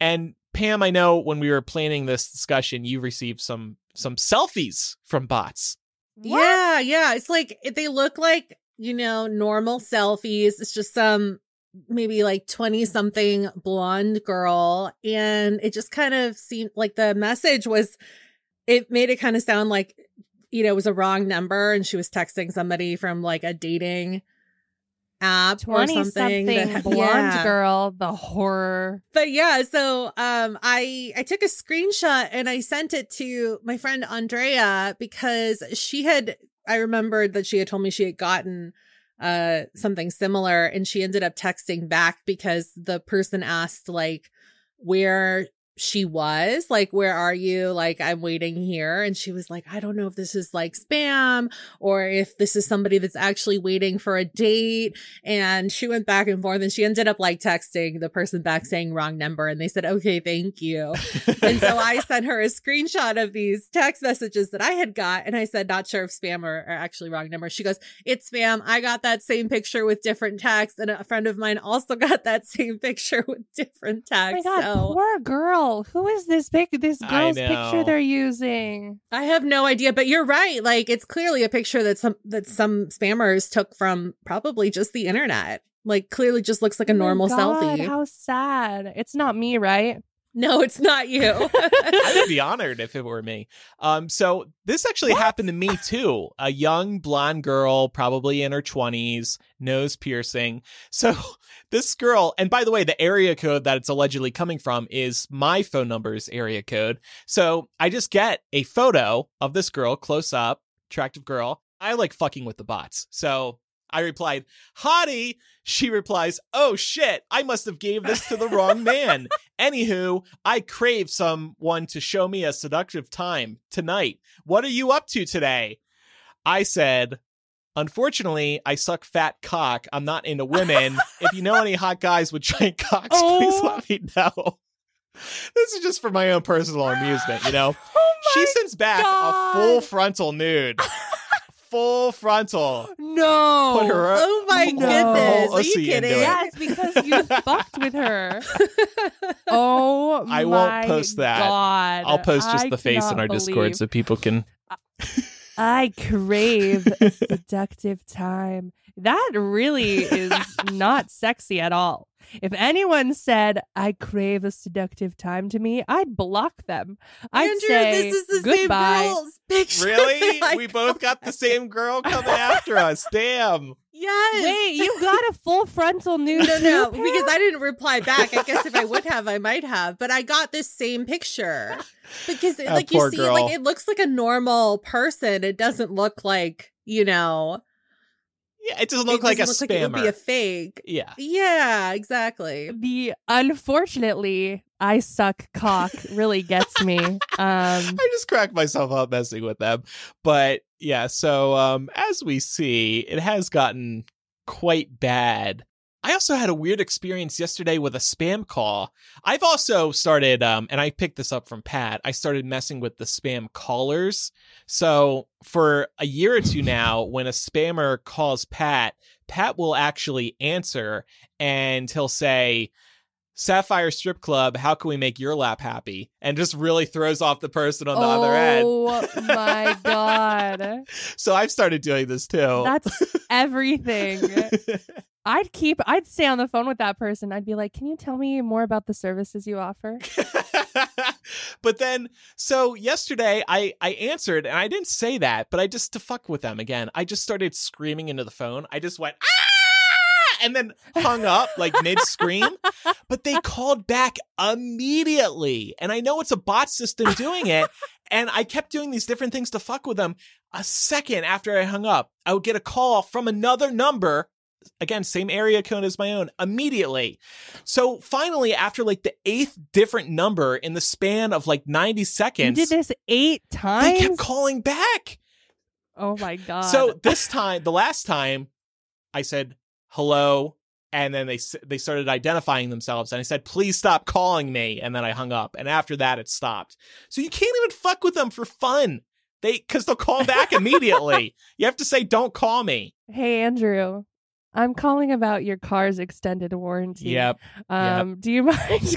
A: And Pam, I know when we were planning this discussion, you received some some selfies from bots.
C: Yeah, yeah. It's like they look like, you know, normal selfies. It's just some maybe like 20 something blonde girl. And it just kind of seemed like the message was, it made it kind of sound like, you know, it was a wrong number and she was texting somebody from like a dating app or
B: twenty
C: something.
B: something
C: that
B: blonde
C: yeah.
B: girl, the horror.
C: but yeah so um i i took a screenshot and i sent it to my friend andrea because she had i remembered that she had told me she had gotten uh something similar and she ended up texting back because the person asked like where she was like where are you? Like i'm waiting here. And she was like i don't know if this is like spam or if this is somebody that's actually waiting for a date. And she went back and forth and she ended up like texting the person back saying wrong number. And they said okay thank you. And so i [LAUGHS] sent her a screenshot of these text messages that i had got and i said not sure if spam or, or actually wrong number. She goes it's spam. I got that same picture with different text and a friend of mine also [LAUGHS] got that same picture with different
B: Oh my
C: text.
B: God,
C: so
B: poor girl. Who is this pic? This girl's picture they're using?
C: I have no idea, but you're right. Like it's clearly a picture that some that some spammers took from probably just the internet. Like clearly just looks like a
B: Oh
C: normal
B: God,
C: selfie.
B: How sad. It's not me, right?
C: No, it's not you. [LAUGHS]
A: I would be honored if it were me. Um, so this actually happened to me too. A young blonde girl, probably in her twenties, nose piercing. So [LAUGHS] this girl, and by the way, the area code that it's allegedly coming from is my phone number's area code. So I just get a photo of this girl close up, attractive girl. I like fucking with the bots. So I replied, Hottie. She replies, Oh shit, I must have gave this to the wrong man. [LAUGHS] Anywho, I crave someone to show me a seductive time tonight. What are you up to today? I said, Unfortunately, I suck fat cock. I'm not into women. if you know any [LAUGHS] hot guys with giant cocks, please
B: Oh.
A: let me know. This is just for my own personal [GASPS] amusement, you know?
B: Oh
A: She sends back
B: God.
A: a full frontal nude. [LAUGHS] full frontal.
B: No.
A: Put her
C: Oh my
B: No.
C: goodness. Oh,
A: Are
C: you
A: see you
C: kidding?
A: it.
B: Yeah, it's because you [LAUGHS] fucked with her. [LAUGHS] Oh
A: I won't post that.
B: God.
A: I'll post just
B: I
A: the face in our
B: believe
A: Discord so people can.
B: I crave [LAUGHS] seductive time. That really is not sexy at all. If anyone said I crave a seductive time to me, I'd block them. I'd
C: Andrew,
B: say
C: this is the
B: goodbye.
C: same girl's [LAUGHS] picture.
A: Really?
C: I
A: we both got the same girl coming after us. Damn.
C: Yes.
B: Wait, you [LAUGHS] got a full frontal nude?
C: No, no, because I didn't reply [LAUGHS] back. I guess if I would have, I might have. But I got this same picture because,
A: Oh,
C: like, you see,
A: girl.
C: like it looks like a normal person. It doesn't look like you know.
A: Yeah, it doesn't look
C: it
A: like a
C: doesn't look like it would be a fake.
A: yeah.
C: Yeah, exactly.
B: the unfortunately I suck cock really gets me. [LAUGHS] Um,
A: I just crack myself up messing with them. But yeah, so um as we see, it has gotten quite bad. I also had a weird experience yesterday with a spam call. I've also started um and I picked this up from Pat. I started messing with the spam callers. So for a year or two now when a spammer calls Pat, Pat will actually answer and he'll say Sapphire Strip Club, how can we make your lap happy? And just really throws off the person on the other end.
B: Oh my [LAUGHS] god.
A: So I've started doing this too.
B: That's everything. [LAUGHS] I'd keep I'd stay on the phone with that person. I'd be like, "Can you tell me more about the services you offer?" [LAUGHS]
A: but then so yesterday I I answered and I didn't say that, but I just to fuck with them again. I just started screaming into the phone. I just went ah and then hung up like mid scream. But they called back immediately. And I know it's a bot system doing it. And I kept doing these different things to fuck with them. A second after I hung up, I would get a call from another number. Again, same area code as my own immediately. So finally, after like the eighth different number in the span of like 90
B: You
A: seconds,
B: did this 8 times.
A: they kept calling back.
B: oh my god.
A: So this time, the last time, I said hello, and then they they started identifying themselves, and I said, "Please stop calling me," and then I hung up, and after that, it stopped. So you can't even fuck with them for fun. They because they'll call back [LAUGHS] immediately. You have to say, "Don't call me."
B: Hey Andrew, I'm calling about your car's extended warranty.
A: Yep.
B: Um, do you [LAUGHS] mind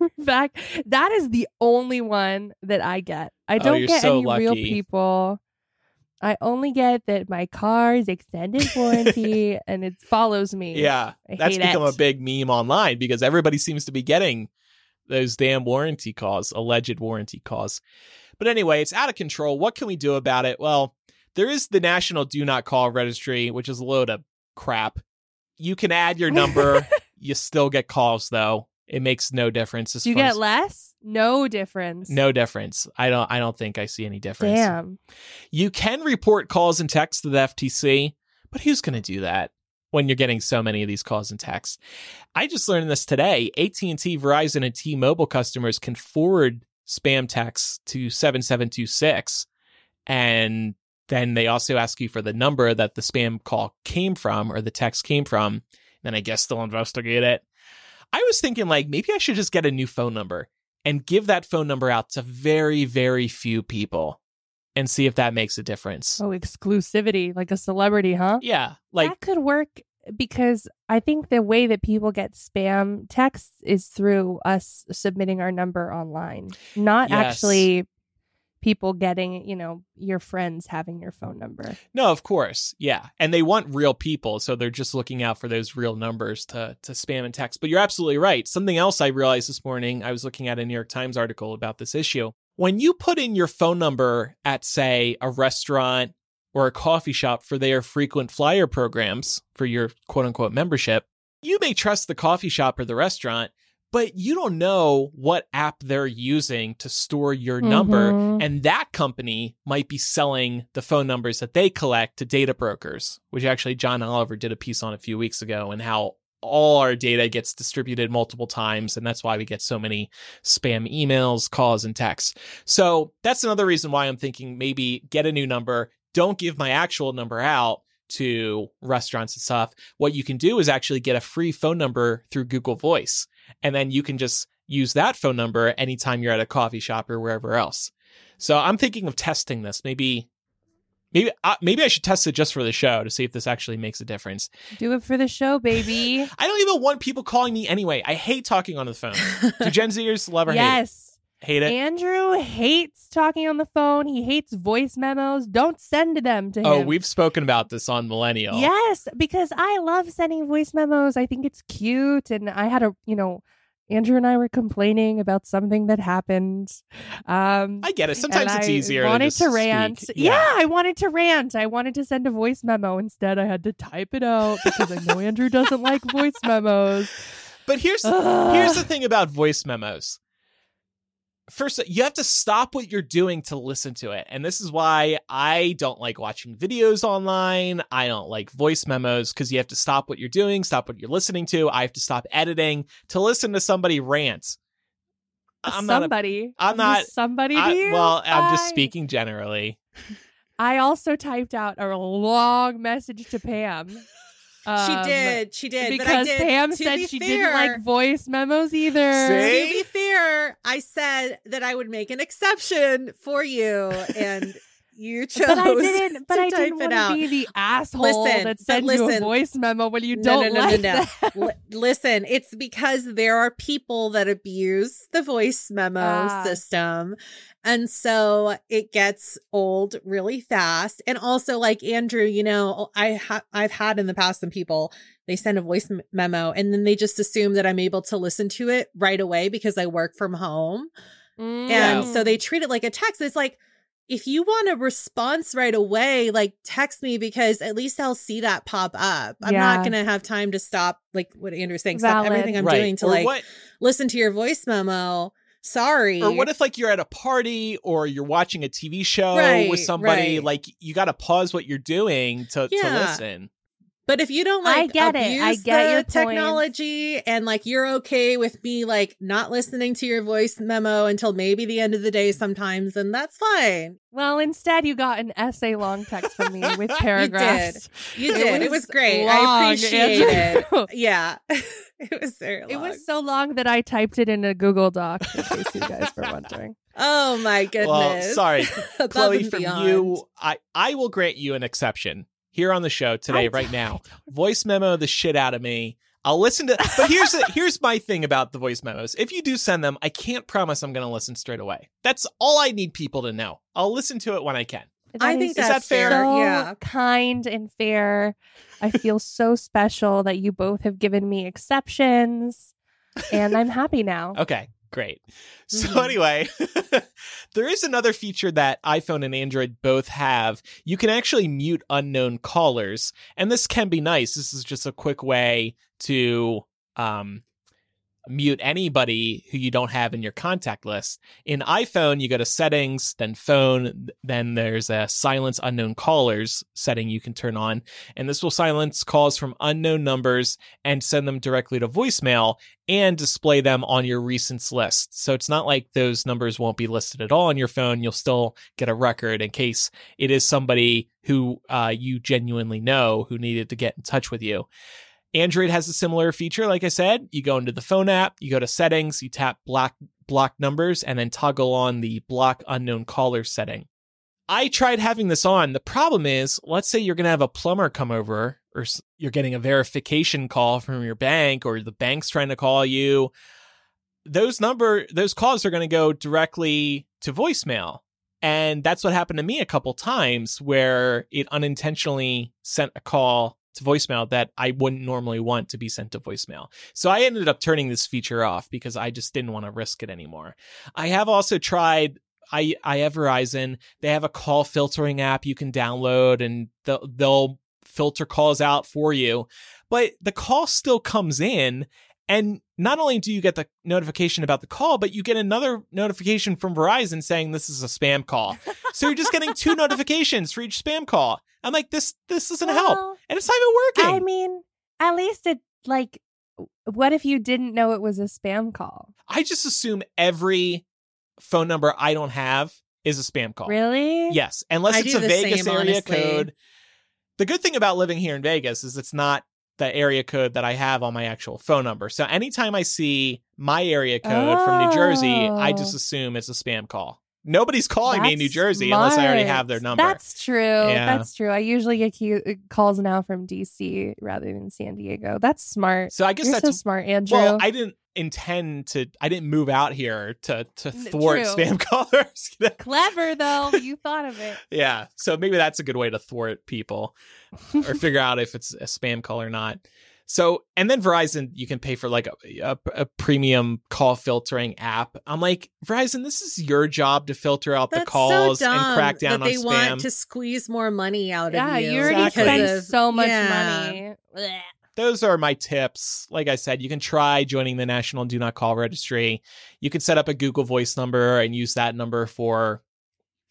B: me back? That is the only one that I get. I
A: Oh,
B: don't
A: you're
B: get
A: so
B: any real people. I only get that my car's extended warranty [LAUGHS] and it follows me.
A: Yeah,
B: I
A: that's become
B: it.
A: a big meme online because everybody seems to be getting those damn warranty calls, alleged warranty calls. But anyway, it's out of control. What can we do about it? Well, there is the National Do Not Call Registry, which is a load of crap. You can add your number. [LAUGHS] you still get calls though. It makes no difference. As
B: Do you get
A: as-
B: less? No difference.
A: no difference. I don't. I don't think I see any difference.
B: Damn.
A: You can report calls and texts to the FTC, but who's going to do that when you're getting so many of these calls and texts? I just learned this today. AT&T, Verizon, and T-Mobile customers can forward spam texts to 7726 and then they also ask you for the number that the spam call came from or the text came from. Then I guess they'll investigate it. I was thinking like maybe I should just get a new phone number and give that phone number out to very, very few people and see if that makes a difference.
B: Oh, exclusivity, like a celebrity, huh?
A: Yeah, like
B: that could work because I think the way that people get spam texts is through us submitting our number online, not
A: Yes.
B: actually people getting, you know, your friends having your phone number.
A: no, of course, yeah, and they want real people, so they're just looking out for those real numbers to to spam and text. But you're absolutely right. Something else I realized this morning, I was looking at a New York Times article about this issue. When you put in your phone number at, say, a restaurant or a coffee shop for their frequent flyer programs for your quote unquote membership, you may trust the coffee shop or the restaurant, but you don't know what app they're using to store your number.
B: Mhm.
A: And that company might be selling the phone numbers that they collect to data brokers, which actually John Oliver did a piece on a few weeks ago, and how all our data gets distributed multiple times. And that's why we get so many spam emails, calls, and texts. So that's another reason why I'm thinking maybe get a new number. Don't give my actual number out to restaurants and stuff. What you can do is actually get a free phone number through Google Voice. And then you can just use that phone number anytime you're at a coffee shop or wherever else. So I'm thinking of testing this. Maybe Maybe uh, maybe I should test it just for the show to see if this actually makes a difference.
B: Do it for the show, baby. [LAUGHS]
A: I don't even want people calling me anyway. I hate talking on the phone. Do Gen Zers love or
B: yes.
A: hate hate it?
B: Andrew hates talking on the phone. He hates voice memos. Don't send them to him.
A: Oh, we've spoken about this on Millennial.
B: Yes, because I love sending voice memos. I think it's cute. And I had a, you know, Andrew and I were complaining about something that happened. Um,
A: I get it. Sometimes it's
B: I
A: easier. to,
B: Wanted to rant.
A: speak.
B: Yeah. I wanted to rant. I wanted to send a voice memo. Instead, I had to type it out because I know Andrew doesn't like voice memos. [LAUGHS]
A: But here's here's the thing about voice memos. First, you have to stop what you're doing to listen to it. And this is why I don't like watching videos online. I don't like voice memos because you have to stop what you're doing, stop what you're listening to. I have to stop editing to listen to somebody rant. I'm not a-
B: somebody.
A: I'm not-
B: somebody.
A: I- well, I'm just speaking generally. [LAUGHS]
B: I also typed out a long message to Pam. [LAUGHS]
C: she
B: Um,
C: did. She did. but I
B: because
C: did,
B: Pam
C: to
B: said
C: be
B: she
C: fair-
B: didn't like voice memos either.
A: See?
C: To be fair, I said that I would make an exception for you, and you chose.
B: But I didn't. [LAUGHS] But I didn't want to be the asshole
C: Listen,
B: that sends you a
C: listen.
B: voice memo when you
C: No,
B: don't
C: no, no, no, no.
B: them. [LAUGHS]
C: Li- listen, it's because there are people that abuse the voice memo
B: Ah.
C: system. And so it gets old really fast. And also like Andrew, you know, I ha- I've had in the past some people they send a voice m- memo and then they just assume that I'm able to listen to it right away because I work from home. And
B: Mm.
C: so they treat it like a text. It's like if you want a response right away, like text me because at least I'll see that pop up. I'm
B: Yeah.
C: not going to have time to stop, like what Andrew's saying, stop everything I'm
A: right.
C: doing to
A: or
C: like
A: what
C: listen to your voice memo. Sorry.
A: or what if like you're at a party or you're watching a TV show
C: Right,
A: with somebody
C: right.
A: like you got to pause what you're doing to, to listen.
C: But if you don't like
B: I
C: like
B: get it.
C: abuse
B: I get
C: the
B: your points.
C: technology and like you're okay with me like not listening to your voice memo until maybe the end of the day sometimes, then that's fine.
B: Well, instead, you got an essay long text from me with [LAUGHS] paragraphs.
C: You
B: It
C: did. It
B: was
C: was great.
B: long,
C: I appreciate it. [LAUGHS] Yeah. [LAUGHS] it was very long.
B: It was so long that I typed it in a Google Doc, in case you guys were wondering.
C: Oh my goodness.
A: Well, sorry, Chloe,
C: and
A: from
C: beyond.
A: you, I I will grant you an exception here on the show today,
B: I
A: right now. Voice memo the shit out of me. I'll listen to. But here's the, here's my thing about the voice memos. If you do send them, I can't promise I'm going to listen straight away. That's all I need people to know. I'll listen to it when I can.
C: I
B: That
C: think
B: is
A: Is that
C: that's
A: fair?
B: So
C: Yeah.
B: kind and fair. I feel so special that you both have given me exceptions, and I'm happy now.
A: Okay, great. So
C: Mhm.
A: anyway, [LAUGHS] there is another feature that iPhone and Android both have. You can actually mute unknown callers, and this can be nice. This is just a quick way to um mute anybody who you don't have in your contact list. In iPhone, you go to settings, then phone, then there's a silence unknown callers setting you can turn on, and this will silence calls from unknown numbers and send them directly to voicemail and display them on your recents list. So it's not like those numbers won't be listed at all on your phone. You'll still get a record in case it is somebody who uh, you genuinely know who needed to get in touch with you. Android has a similar feature. Like I said, you go into the phone app, you go to settings, you tap block block numbers, and then toggle on the block unknown callers setting. I tried having this on. The problem is, let's say you're going to have a plumber come over, or you're getting a verification call from your bank, or the bank's trying to call you. Those number, those calls are going to go directly to voicemail. And that's what happened to me a couple times where it unintentionally sent a call to voicemail that I wouldn't normally want to be sent to voicemail. So I ended up turning this feature off because I just didn't want to risk it anymore. I have also tried I I have Verizon. They have a call filtering app you can download and they'll, they'll filter calls out for you. But the call still comes in and not only do you get the notification about the call, but you get another notification from Verizon saying this is a spam call. so you're just getting two [LAUGHS] notifications for each spam call. I'm like, this this doesn't help. And it's not even working.
B: I mean, at least it like. What if you didn't know it was a spam call?
A: I just assume every phone number I don't have is a spam call.
B: Really?
A: Yes, unless
C: I
A: it's a Vegas
C: same,
A: area
C: honestly.
A: code. The good thing about living here in Vegas is it's not the area code that I have on my actual phone number. So anytime I see my area code from New Jersey, I just
B: Oh.
A: assume it's a spam call Nobody's calling me in New Jersey unless I already have their number.
B: That's true. Yeah. That's true. I usually get uh, calls now from DC rather than San Diego. That's smart.
A: So I guess
B: You're
A: that's
B: so smart, Andrew.
A: Well, I didn't intend to. I didn't move out here to to thwart true. spam [LAUGHS] callers. [LAUGHS]
B: Clever though. You [LAUGHS] thought of it.
A: yeah. So maybe that's a good way to thwart people or figure out if it's a spam call or not. So, and then Verizon, you can pay for like a, a, a, premium call filtering app. I'm like, Verizon, this is your job to filter out
C: That's
A: the calls
C: so
A: and crack down
C: that they
A: on
C: spam. want to squeeze more money out
B: yeah,
C: of you.
B: you already exactly. spend so much yeah. money.
A: Those are my tips. Like I said, you can try joining the National Do Not Call Registry. You can set up a Google Voice number and use that number for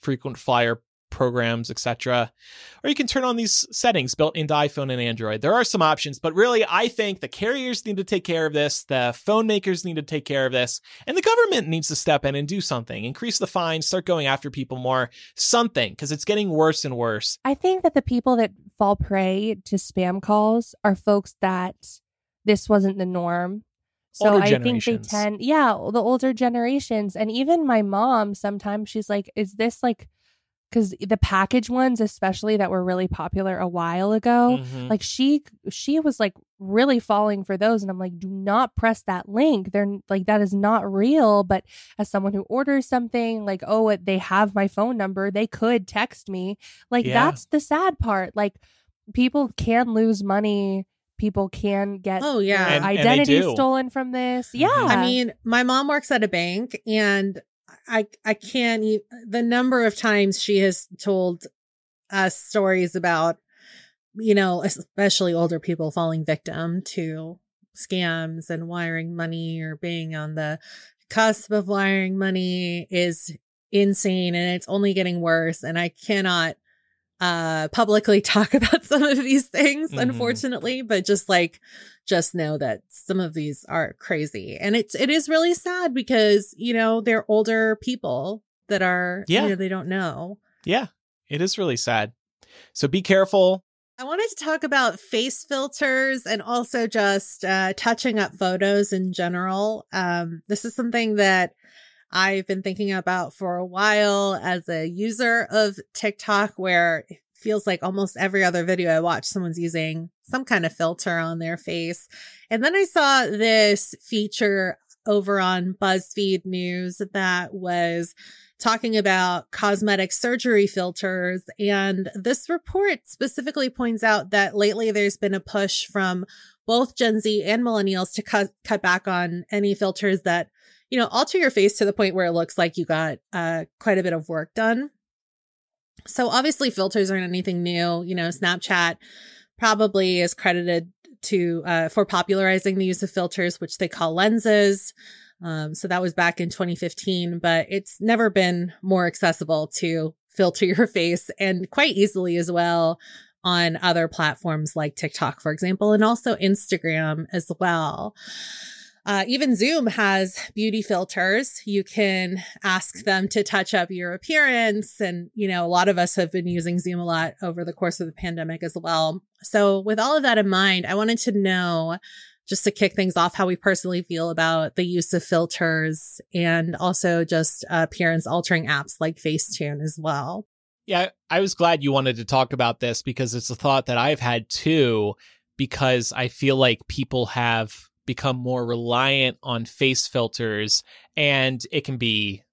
A: frequent flyer programs, etc. Or you can turn on these settings built into iPhone and Android. There are some options, but really, I think the carriers need to take care of this, the phone makers need to take care of this, and the government needs to step in and do something. Increase the fines, start going after people more, something, because it's getting worse and worse.
B: I think that the people that fall prey to spam calls are folks that this wasn't the norm. So
A: older
B: I think they tend, yeah, the older generations. And even my mom, sometimes she's like, is this like, because the package ones especially that were really popular a while ago mm-hmm. like she she was like really falling for those and i'm like do not press that link they're like that is not real but as someone who orders something like oh they have my phone number they could text me like yeah. that's the sad part like people can lose money people can get
C: oh yeah
B: and, identity and stolen from this mm-hmm. yeah
C: i mean my mom works at a bank and I I can't even, the number of times she has told us stories about you know especially older people falling victim to scams and wiring money or being on the cusp of wiring money is insane and it's only getting worse and I cannot uh publicly [LAUGHS] talk about some of these things mm-hmm. unfortunately but just like just know that some of these are crazy. And it's it is really sad because you know they're older people that are yeah. you know, they don't know.
A: Yeah it is really sad. So be careful.
C: I wanted to talk about face filters and also just uh, touching up photos in general. Um, this is something that I've been thinking about for a while as a user of TikTok, where it feels like almost every other video I watch, someone's using some kind of filter on their face. And then I saw this feature over on BuzzFeed News that was talking about cosmetic surgery filters. And this report specifically points out that lately there's been a push from both Gen Z and millennials to cut, cut back on any filters that you know, alter your face to the point where it looks like you got uh, quite a bit of work done. So obviously filters aren't anything new. You know, Snapchat probably is credited to uh, for popularizing the use of filters, which they call lenses. Um, so that was back in 2015, but it's never been more accessible to filter [LAUGHS] your face and quite easily as well on other platforms like TikTok, for example, and also Instagram as well. Uh, even Zoom has beauty filters. You can ask them to touch up your appearance. And, you know, a lot of us have been using Zoom a lot over the course of the pandemic as well. So, with all of that in mind, I wanted to know just to kick things off how we personally feel about the use of filters and also just appearance altering apps like Facetune as well.
A: Yeah, I was glad you wanted to talk about this because it's a thought that I've had too, because I feel like people have become more reliant on face filters and it can be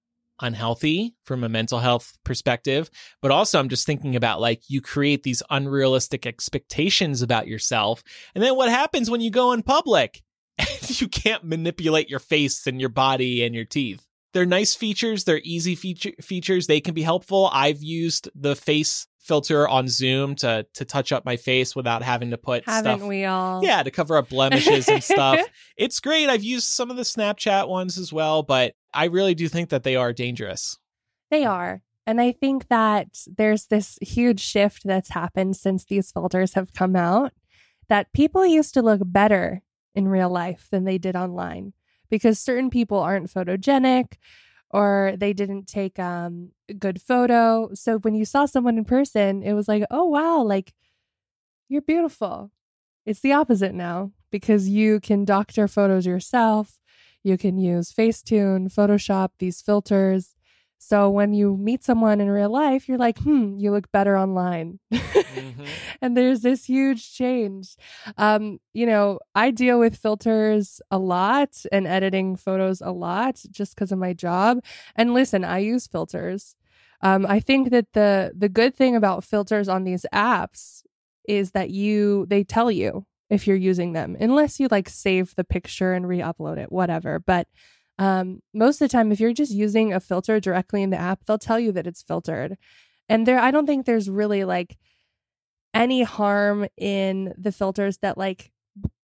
A: unhealthy from a mental health perspective. But also i'm just thinking about like you create these unrealistic expectations about yourself and then what happens when you go in public? [LAUGHS] You can't manipulate your face and your body and your teeth. They're nice features they're easy feature features they can be helpful. I've used the face filter on Zoom to to touch up my face without having to put
B: Haven't
A: stuff.
B: we all?
A: Yeah, to cover up blemishes and stuff. [LAUGHS] It's great. I've used some of the Snapchat ones as well, but I really do think that they are dangerous.
B: They are. And I think that there's this huge shift that's happened since these filters have come out that people used to look better in real life than they did online because certain people aren't photogenic or they didn't take um a good photo. So when you saw someone in person, it was like, "Oh wow, like you're beautiful." It's the opposite now because you can doctor photos yourself. You can use Facetune, Photoshop, these filters. So when you meet someone in real life, you're like, hmm, you look better online. Mm-hmm. [LAUGHS] and there's this huge change. Um, you know, I deal with filters a lot and editing photos a lot just because of my job. And listen, I use filters. Um, I think that the the good thing about filters on these apps is that you they tell you if you're using them, unless you like save the picture and re-upload it, whatever. But um, most of the time, if you're just using a filter directly in the app, they'll tell you that it's filtered. And there, I don't think there's really like any harm in the filters that like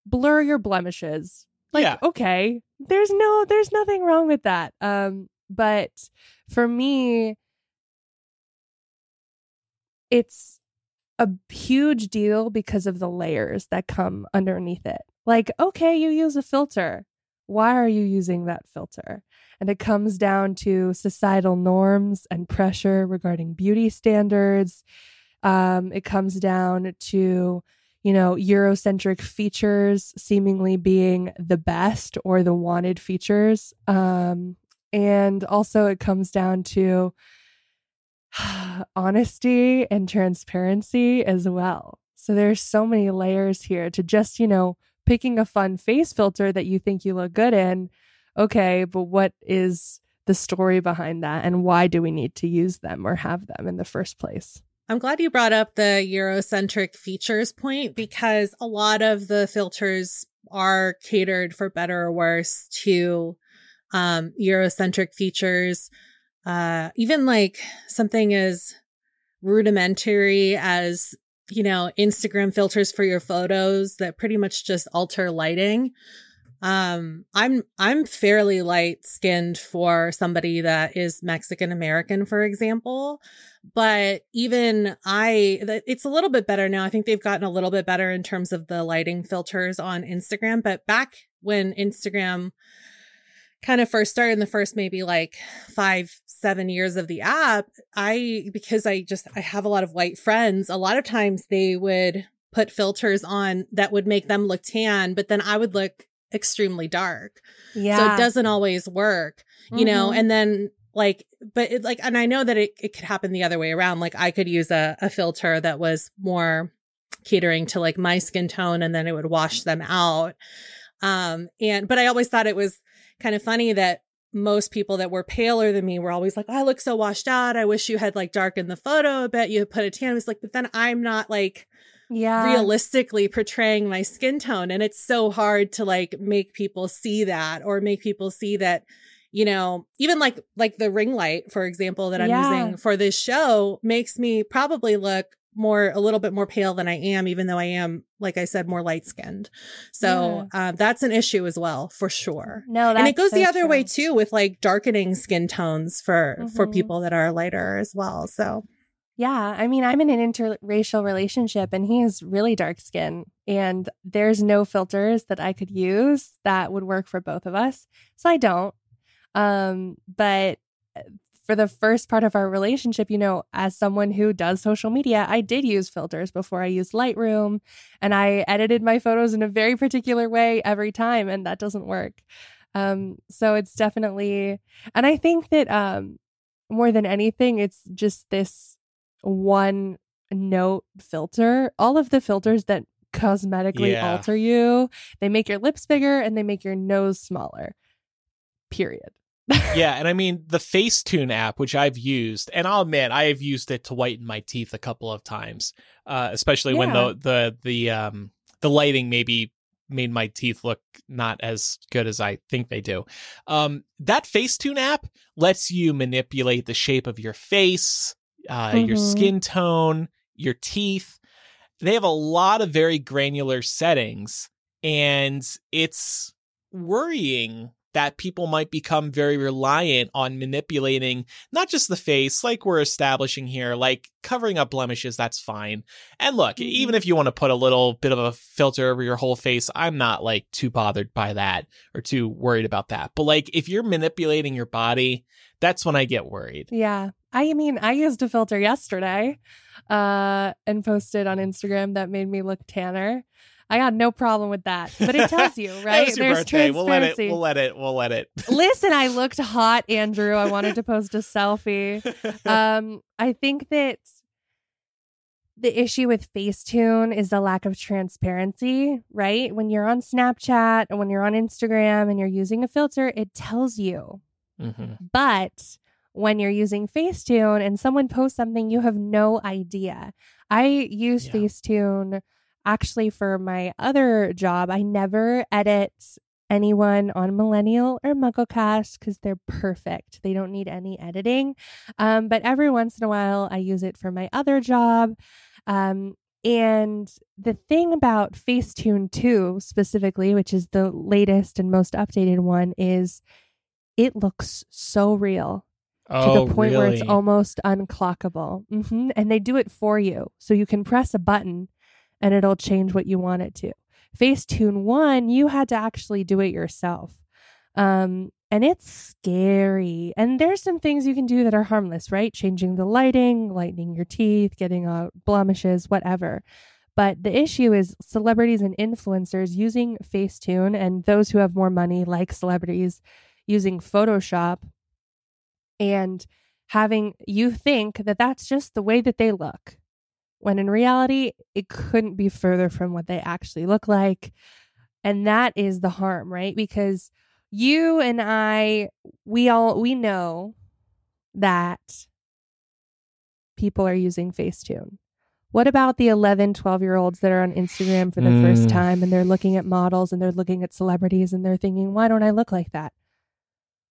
B: blur your blemishes. Like, yeah. okay, there's no, there's nothing wrong with that. Um, but for me, it's a huge deal because of the layers that come underneath it. Like, okay, you use a filter why are you using that filter? And it comes down to societal norms and pressure regarding beauty standards. Um, it comes down to, you know, Eurocentric features seemingly being the best or the wanted features. Um, and also, it comes down to [SIGHS] honesty and transparency as well. So there's so many layers here to just, you know, picking a fun face filter that you think you look good in. Okay, but what is the story behind that and why do we need to use them or have them in the first place?
C: I'm glad you brought up the Eurocentric features point because a lot of the filters are catered for better or worse to um, Eurocentric features. Uh, even like something as rudimentary as you know, Instagram filters for your photos that pretty much just alter lighting. Um, I'm I'm fairly light skinned for somebody that is Mexican American, for example. But even I, it's a little bit better now. I think they've gotten a little bit better in terms of the lighting filters on Instagram. But back when Instagram kind of first started in the first maybe like five, seven years of the app, I, because I just, I have a lot of white friends, a lot of times they would put filters on that would make them look tan, but then I would look extremely dark. Yeah. So it doesn't always work, you mm-hmm. know, and then like, but it like, and I know that it, it could happen the other way around. Like I could use a, a filter that was more catering to like my skin tone and then it would wash them out. Um, and, but I always thought it was kind of funny that most people that were paler than me were always like, oh, I look so washed out. I wish you had like darkened the photo a bit. You put a tan. It's like, but then I'm not like, yeah, realistically portraying my skin tone. And it's so hard to like make people see that or make people see that, you know, even like, like the ring light, for example, that I'm yeah. using for this show makes me probably look more a little bit more pale than I am, even though I am, like I said, more light skinned. So yeah. uh, that's an issue as well, for sure.
B: No,
C: and it goes
B: so
C: the other
B: true.
C: way too, with like darkening skin tones for mm-hmm. for people that are lighter as well. So.
B: Yeah, I mean, I'm in an interracial relationship and he is really dark skin, and there's no filters that I could use that would work for both of us. So I don't. Um, but for the first part of our relationship, you know, as someone who does social media, I did use filters before I used Lightroom and I edited my photos in a very particular way every time, and that doesn't work. Um, so it's definitely, and I think that um, more than anything, it's just this one note filter. All of the filters that cosmetically yeah. alter you, they make your lips bigger and they make your nose smaller. Period [LAUGHS]
A: yeah, and I mean the Facetune app, which I've used, and I'll admit I have used it to whiten my teeth a couple of times, uh, especially yeah. when the the the um the lighting maybe made my teeth look not as good as I think they do. Um, that Facetune app lets you manipulate the shape of your face, uh, mm-hmm. your skin tone, your teeth. They have a lot of very granular settings, and it's worrying that people might become very reliant on manipulating not just the face, like we're establishing here, like covering up blemishes, that's fine. And look, mm-hmm. even if you want to put a little bit of a filter over your whole face, I'm not like too bothered by that or too worried about that. But like if you're manipulating your body, that's when I get worried.
B: Yeah. I mean, I used a filter yesterday uh, and posted on Instagram that made me look tanner. I got no problem with that. But it tells you, [LAUGHS] right?
A: your birthday. We'll let it. We'll let it. We'll let it.
B: Listen, I looked hot, Andrew. I wanted to post a selfie. [LAUGHS] Um, I think that the issue with Facetune is the lack of transparency, right? When you're on Snapchat and when you're on Instagram and you're using a filter, it tells you.
A: Mhm.
B: But when you're using Facetune and someone posts something, you have no idea. I use
A: Yeah.
B: Facetune actually for my other job. I never edit anyone on Millennial or MuggleCast because they're perfect. They don't need any editing. Um, but every once in a while, I use it for my other job. Um, and the thing about Facetune 2 specifically, which is the latest and most updated one, is it looks so real
A: Oh,
B: to the point where it's almost unclockable. hmm And they do it for you. So you can press a button and it'll change what you want it to. Facetune 1, you had to actually do it yourself. Um, and it's scary. And there's some things you can do that are harmless, right? Changing the lighting, lightening your teeth, getting out blemishes, whatever. But the issue is celebrities and influencers using Facetune and those who have more money, like celebrities, using Photoshop and having you think that that's just the way that they look when in reality it couldn't be further from what they actually look like and that is the harm right because you and i we all we know that people are using facetune what about the 11 12 year olds that are on instagram for the first
A: Mm.
B: time and they're looking at models and they're looking at celebrities and they're thinking why don't i look like that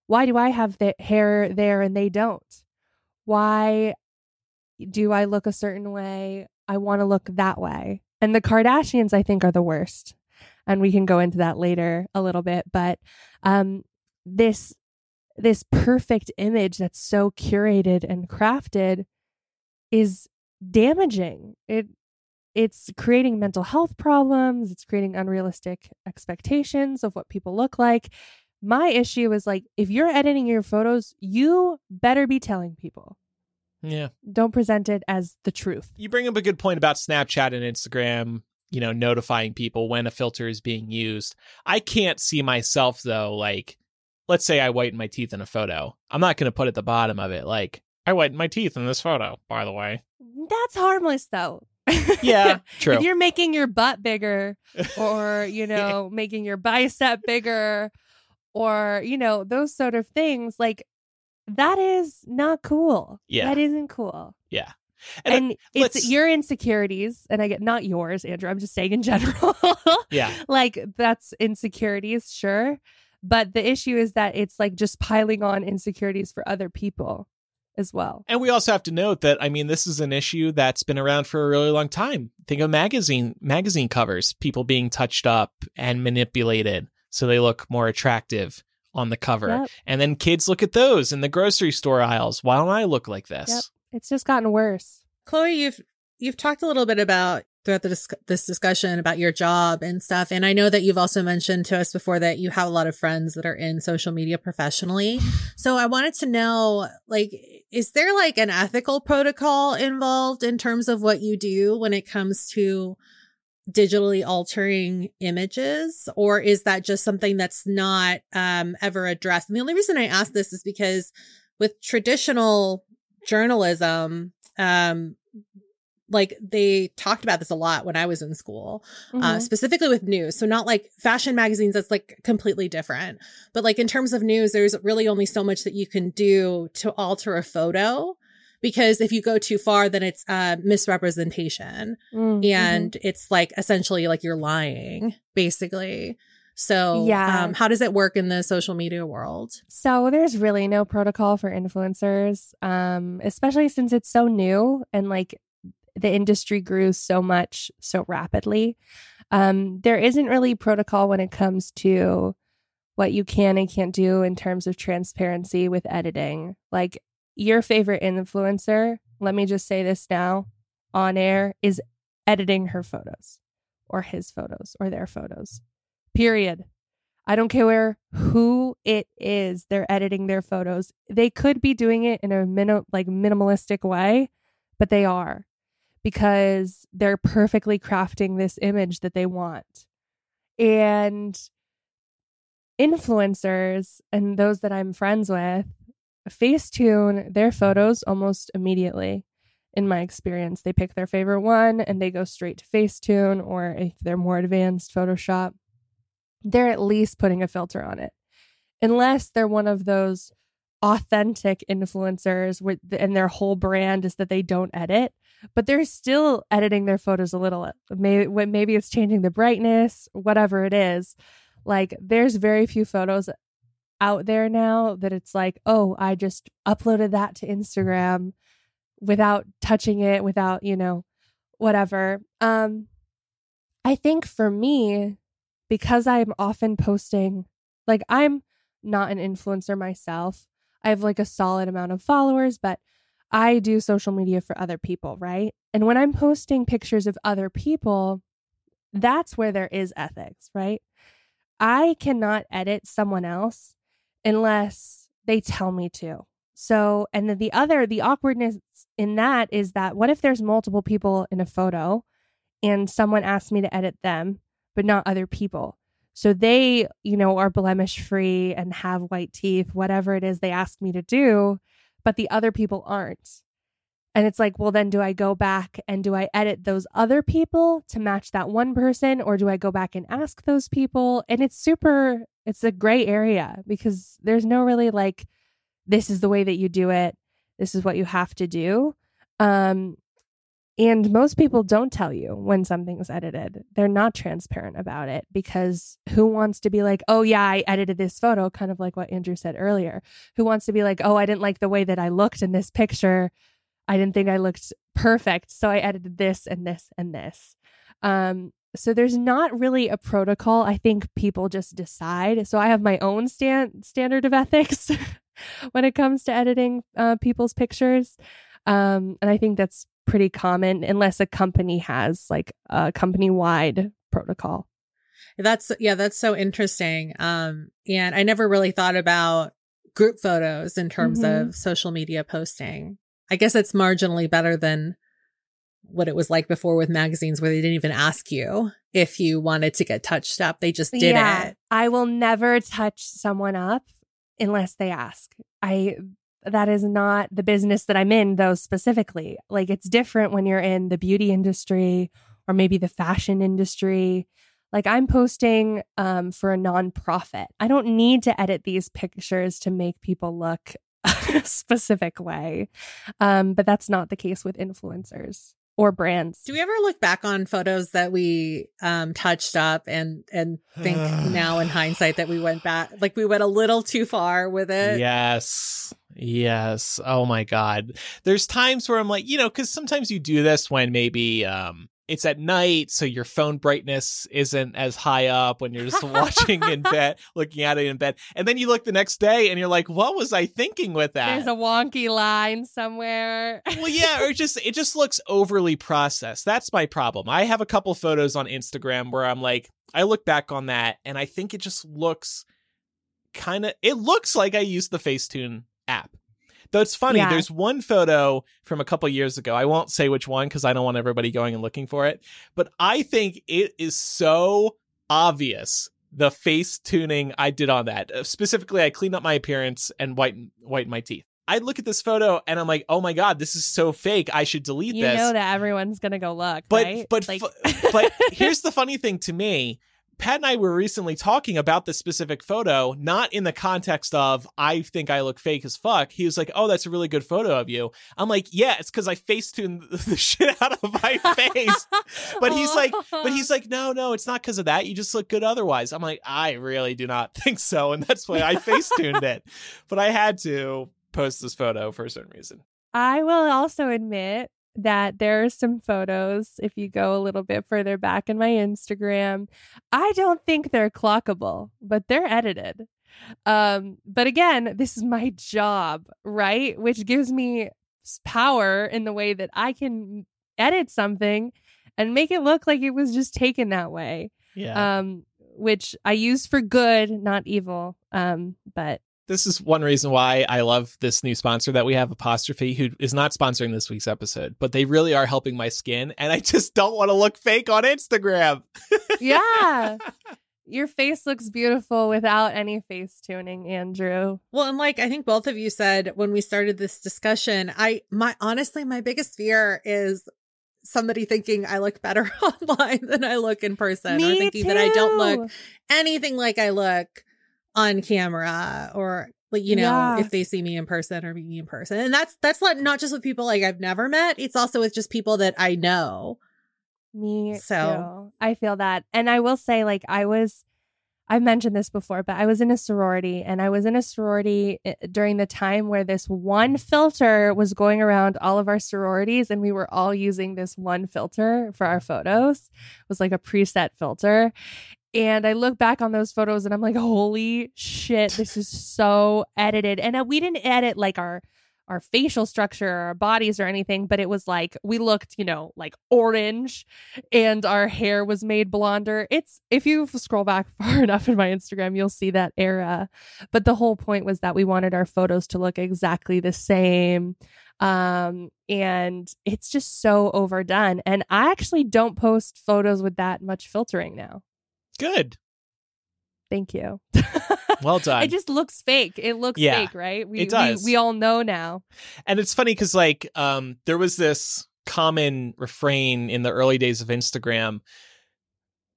B: why do I have the hair there and they don't? Why do I look a certain way? I want to look that way. And the Kardashians, I think, are the worst. And we can go into that later a little bit. But um, this this perfect image that's so curated and crafted is damaging. It it's creating mental health problems. It's creating unrealistic expectations of what people look like my issue is like if you're editing your photos you better be telling people
A: Yeah.
B: don't present it as the truth
A: You bring up a good point about Snapchat and Instagram, you know, notifying people when a filter is being used. I can't see myself though, like, let's say I whiten my teeth in a photo. I'm not going to put at the bottom of it, like, I whitened my teeth in this photo, by the way.
B: that's harmless though
A: Yeah, [LAUGHS] true.
B: if you're making your butt bigger [LAUGHS] or you know making your bicep bigger or you know those sort of things like that is not cool
A: Yeah.
B: that isn't cool
A: yeah. And,
B: and,
A: uh,
B: it's your insecurities and i get not yours andrew i'm just saying in general [LAUGHS]
A: yeah.
B: like that's insecurities, sure. But the issue is that it's like just piling on insecurities for other people as well.
A: And we also have to note that I mean this is an issue that's been around for a really long time. Think of magazine magazine covers, people being touched up and manipulated so they look more attractive on the cover.
B: Yep.
A: And then kids look at those in the grocery store aisles. Why don't I look like this?
B: Yep. It's just gotten worse.
C: Chloe, you've you've talked a little bit about throughout the dis- this discussion about your job and stuff, and I know that you've also mentioned to us before that you have a lot of friends that are in social media professionally. [SIGHS] So I wanted to know, like, is there like an ethical protocol involved in terms of what you do when it comes to digitally altering images or is that just something that's not um, ever addressed? And the only reason i ask this is because with traditional journalism um like they talked about this a lot when i was in school uh,
B: Mhm.
C: specifically with news. So not like fashion magazines that's like completely different. But like in terms of news there's really only so much that you can do to alter a photo because if you go too far then it's uh misrepresentation
B: Mm, mhm.
C: and it's like essentially like you're lying basically so
B: Yeah.
C: um, how does it work in the social media world
B: So there's really no protocol for influencers, um, especially since it's so new and like the industry grew so much so rapidly. Um, there isn't really protocol when it comes to what you can and can't do in terms of transparency with editing. Like your favorite influencer, let me just say this now on air, is editing her photos or his photos or their photos. Period. I don't care where, who it is they're editing their photos. They could be doing it in a mini- like minimalistic way, but they are because they're perfectly crafting this image that they want. And influencers and those that I'm friends with Facetune their photos almost immediately. In my experience, they pick their favorite one and they go straight to Facetune, or if they're more advanced, Photoshop. They're at least putting a filter on it, unless they're one of those authentic influencers with and their whole brand is that they don't edit but they're still editing their photos a little maybe maybe it's changing the brightness whatever it is like there's very few photos out there now that it's like, oh, I just uploaded that to Instagram without touching it, without, you know, whatever. Um I think for me, because I'm often posting, like I'm not an influencer myself. I have like a solid amount of followers, but I do social media for other people, right? And when I'm posting pictures of other people, that's where there is ethics, right? I cannot edit someone else unless they tell me to. So, and then the other, the awkwardness in that is that what if there's multiple people in a photo and someone asks me to edit them, but not other people? So they, you know, are blemish free and have white teeth, whatever it is they ask me to do, but the other people aren't. And it's like, well, then do I go back and do I edit those other people to match that one person? Or do I go back and ask those people? And it's super, it's a gray area because there's no really like, this is the way that you do it. This is what you have to do. Um, and most people don't tell you when something's edited. They're not transparent about it because who wants to be like, oh, yeah, I edited this photo, kind of like what Andrew said earlier. Who wants to be like, oh, I didn't like the way that I looked in this picture. I didn't think I looked perfect. So I edited this and this and this. Um, so there's not really a protocol. I think people just decide. So I have my own stand standard of ethics [LAUGHS] when it comes to editing uh, people's pictures. Um, and I think that's pretty common unless a company has like a company wide protocol.
C: That's yeah, that's so interesting. Um, and I never really thought about group photos in terms mm-hmm. of social media posting. I guess it's marginally better than what it was like before with magazines where they didn't even ask you if you wanted to get touched up. They just did yeah, it.
B: I will never touch someone up unless they ask. I that is not the business that I'm in though specifically. Like it's different when you're in the beauty industry or maybe the fashion industry. Like I'm posting um, for a nonprofit. I don't need to edit these pictures to make people look [LAUGHS] specific way. Um, but that's not the case with influencers or brands.
C: Do we ever look back on photos that we um, touched up and and think [SIGHS] now in hindsight that we went back like we went a little too far with it?
A: Yes. Yes. Oh my god. There's times where I'm like, you know, cuz sometimes you do this when maybe um it's at night, so your phone brightness isn't as high up when you're just watching in [LAUGHS] bed, looking at it in bed. And then you look the next day and you're like, what was I thinking with that?
B: There's a wonky line somewhere.
A: well, yeah, or just it just looks overly processed. That's my problem. I have a couple photos on Instagram where I'm like, I look back on that and I think it just looks kind of it looks like I used the Facetune app. Though it's funny, yeah. there's one photo from a couple years ago. I won't say which one because I don't want everybody going and looking for it. But I think it is so obvious the face tuning I did on that. Uh, specifically, I cleaned up my appearance and whitened whitened my teeth. I look at this photo and I'm like, oh my god, this is so fake. I should delete
B: you
A: this.
B: You know that everyone's gonna go look,
A: but
B: right?
A: but like- [LAUGHS] but here's the funny thing to me Pat and I were recently talking about this specific photo, not in the context of I think I look fake as fuck. He was like, "Oh, that's a really good photo of you." I'm like, "Yeah, it's because I facetuned [LAUGHS] the shit out of my face." [LAUGHS] but he's like, "But he's like, no, no, it's not because of that. You just look good otherwise." I'm like, "I really do not [LAUGHS] think so," and that's why I facetuned it. But I had to post this photo for a certain reason.
B: I will also admit that there are some photos, if you go a little bit further back in my Instagram, I don't think they're clockable, but they're edited. Um, but again, this is my job, right? Which gives me power in the way that I can edit something and make it look like it was just taken that way.
A: Yeah.
B: Um, which I use for good, not evil. Um, but
A: this is one reason why I love this new sponsor that we have, Apostrophe, who is not sponsoring this week's episode, but they really are helping my skin, and I [LAUGHS] just don't want to look fake on Instagram. [LAUGHS]
B: yeah. Your face looks beautiful without any face tuning, Andrew.
C: Well, and like I think both of you said when we started this discussion, I my honestly my biggest fear is somebody thinking I look better [LAUGHS] online than I look in person
B: Me
C: or thinking
B: too.
C: that I don't look anything like I look on camera or like you know
B: Yeah.
C: if they see me in person or meet me in person. And that's that's not not just with people like I've never met, it's also with just people that I know.
B: Me
C: So-
B: too. I feel that. And I will say, like, I was, I've mentioned this before, but I was in a sorority and I was in a sorority eh, during the time where this one filter was going around all of our sororities and we were all using this one filter for our photos. It was like a preset filter. And I look back on those photos and I'm like, holy shit, this is [LAUGHS] so edited. And uh, we didn't edit like our our facial structure or our bodies or anything, but it was like we looked, you know, like orange and our hair was made blonder. It's if you scroll back [LAUGHS] far enough in my Instagram, you'll see that era. But the whole point was that we wanted our photos to look exactly the same. Um, and it's just so overdone. And I actually don't post photos with that much filtering now.
A: Good.
B: Thank you. [LAUGHS] [LAUGHS]
A: Well done.
B: it just looks fake. It looks
A: Yeah,
B: fake, right? We,
A: it does.
B: We, we all know now.
A: And it's funny because like um there was this common refrain in the early days of Instagram.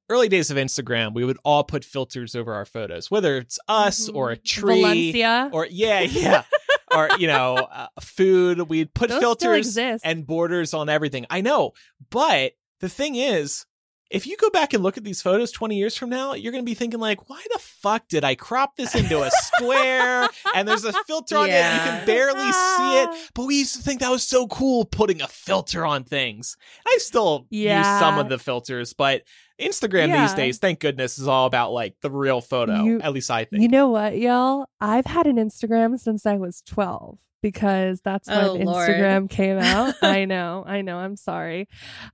A: Early days of Instagram, we would all put filters over our photos, whether it's us
B: Mhm.
A: or a tree
B: Valencia.
A: or yeah, [LAUGHS] yeah, or you know, uh, food. We'd put
B: Those
A: filters and borders on everything. I know, but the thing is, if you go back and look at these photos 20 years from now, you're going to be thinking like, why the fuck did I crop this into a square [LAUGHS] and there's a filter on it and you can barely see it.
B: Ah.
A: But we used to think that was so cool putting a filter on things. I still use some of the filters, but Instagram these days, thank goodness, is all about like the real photo.
B: You-
A: at least I think.
B: You know what, y'all? I've had an Instagram since I was 12 because that's when
C: Oh, Lord.
B: Instagram came out. [LAUGHS] I know, I know. I'm sorry.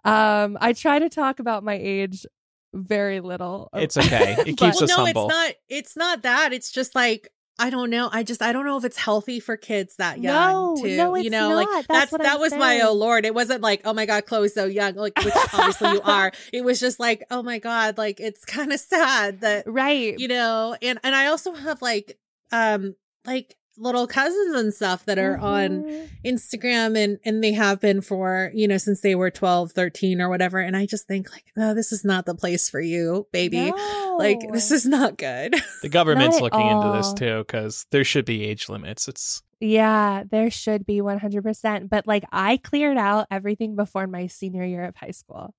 B: Um, I try to talk about my age very little.
A: it's okay. [LAUGHS] It
B: But-
A: keeps
C: well,
A: us
C: no,
A: humble.
C: it's not. It's not that. It's just like I don't know. I just I don't know if it's healthy for kids that young.
B: No,
C: to,
B: no,
C: you
B: it's
C: know, like
B: not. That's
C: that's
B: what
C: that
B: I'm
C: was my oh lord. It wasn't like oh my god, Chloe's so young. Like which obviously you are. [LAUGHS] It was just like oh my god, like it's kind of sad that
B: right.
C: you know. And and I also have like um like little cousins and stuff that are on
B: Mhm.
C: Instagram and and they have been for, you know, since they were 12, 13 or whatever and I just think like, oh, this is not the place for you, baby. Like this is not good. [LAUGHS]
A: the government's
B: Not at
A: looking into this too because there should be age limits. It's
B: Yeah, there should be 100%. But like I cleared out everything before my senior year of high school.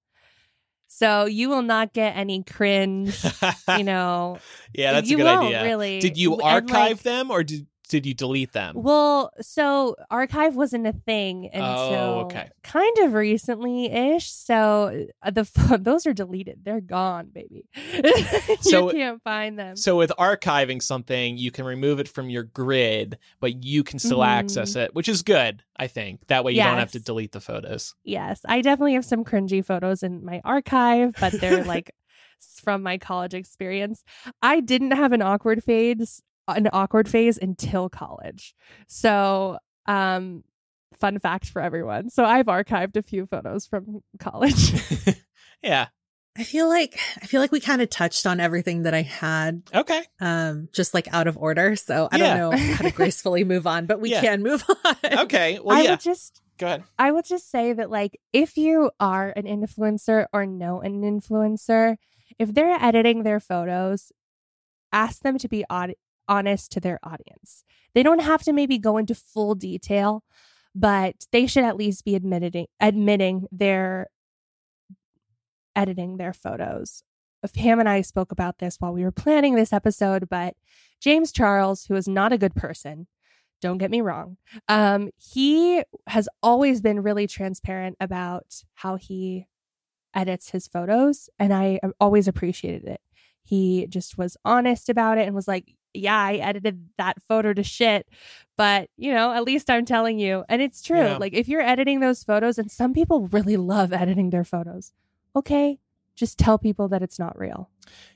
B: So you will not get any cringe, [LAUGHS] you know.
A: yeah, that's
B: you
A: a good
B: won't,
A: idea.
B: Really.
A: Did you archive
B: like,
A: them or did did you delete them?
B: Well, so archive wasn't a thing until
A: Oh, okay.
B: kind of recently ish. So uh, the [LAUGHS] those are deleted. They're gone, baby. [LAUGHS]
A: So-
B: you can't find them.
A: So with archiving something, you can remove it from your grid, but you can still
B: Mhm.
A: access it, which is good, I think. That way you don't have to delete the photos.
B: Yes, I definitely have some cringy photos in my archive, but they're [LAUGHS] like from my college experience. I didn't have an awkward phase, an awkward phase until college. So, um, fun fact for everyone. So I've archived a few photos from college. [LAUGHS]
A: yeah.
C: I feel like I feel like we kind of touched on everything that I had
A: Okay.
C: um just like out of order. So I
A: Yeah.
C: don't know how to [LAUGHS] gracefully move on, but we
A: Yeah.
C: can move [LAUGHS] on.
A: Okay. Well,
B: I
A: yeah.
B: would just
A: Go ahead.
B: I would just say that, like, if you are an influencer or know an influencer, if they're editing their photos, ask them to be aud- honest to their audience. They don't have to maybe go into full detail, but they should at least be admitting admitting their editing their photos. Pam and I spoke about this while we were planning this episode, but James Charles, who is not a good person, don't get me wrong, um, he has always been really transparent about how he edits his photos, and I always appreciated it. He just was honest about it and was like, "Yeah, I edited that photo to shit, but you know, at least I'm telling you." And it's true.
A: Yeah.
B: Like if you're editing those photos, and some people really love editing their photos, okay, just tell people that it's not real.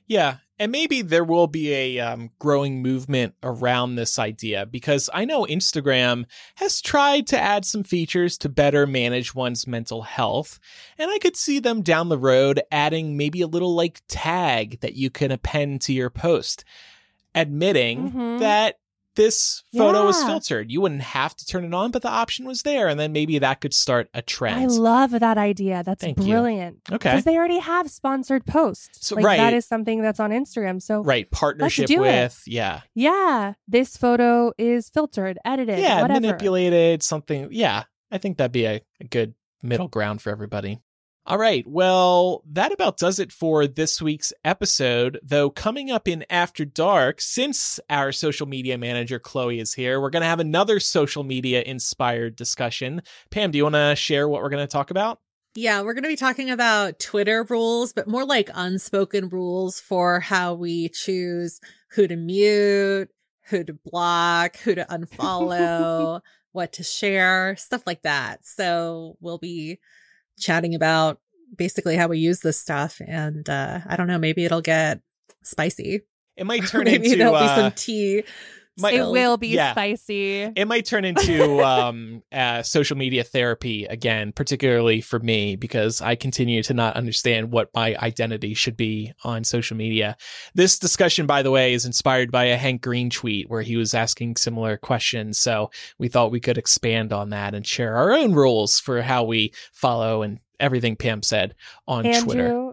A: Yeah, and maybe there will be a um, growing movement around this idea because I know Instagram has tried to add some features to better manage one's mental health. And I could see them down the road adding maybe a little like tag that you can append to your post, admitting
B: Mhm.
A: that this photo was filtered. You wouldn't have to turn it on, but the option was there. And then maybe that could start a trend.
B: I love that idea. That's
A: Thank you.
B: brilliant.
A: okay.
B: Because they already have sponsored posts.
A: So-
B: like
A: right.
B: that is something that's on Instagram. So
A: Right. Partnership
B: do it.
A: with, yeah.
B: yeah, this photo is filtered, edited,
A: yeah,
B: whatever.
A: manipulated something. Yeah, I think that'd be a, a good middle ground for everybody. All right, well, that about does it for this week's episode. Though coming up in After Dark, since our social media manager Chloe is here, we're going to have another social media inspired discussion. Pam, do you want to share what we're going to talk about?
C: Yeah, we're going to be talking about Twitter rules, but more like unspoken rules for how we choose who to mute, who to block, who to [LAUGHS] unfollow, what to share, stuff like that. So we'll be chatting about basically how we use this stuff. And uh, I don't know, maybe it'll get spicy.
A: It might [LAUGHS] turn
C: maybe
A: into
C: there'll be
A: uh,
C: some tea.
A: Might-
B: it will be
A: Yeah.
B: spicy.
A: it might turn into [LAUGHS] um, uh, social media therapy again, particularly for me, because I continue to not understand what my identity should be on social media. This discussion, by the way, is inspired by a Hank Green tweet where he was asking similar questions. So we thought we could expand on that and share our own rules for how we follow and everything Pam said on Twitter.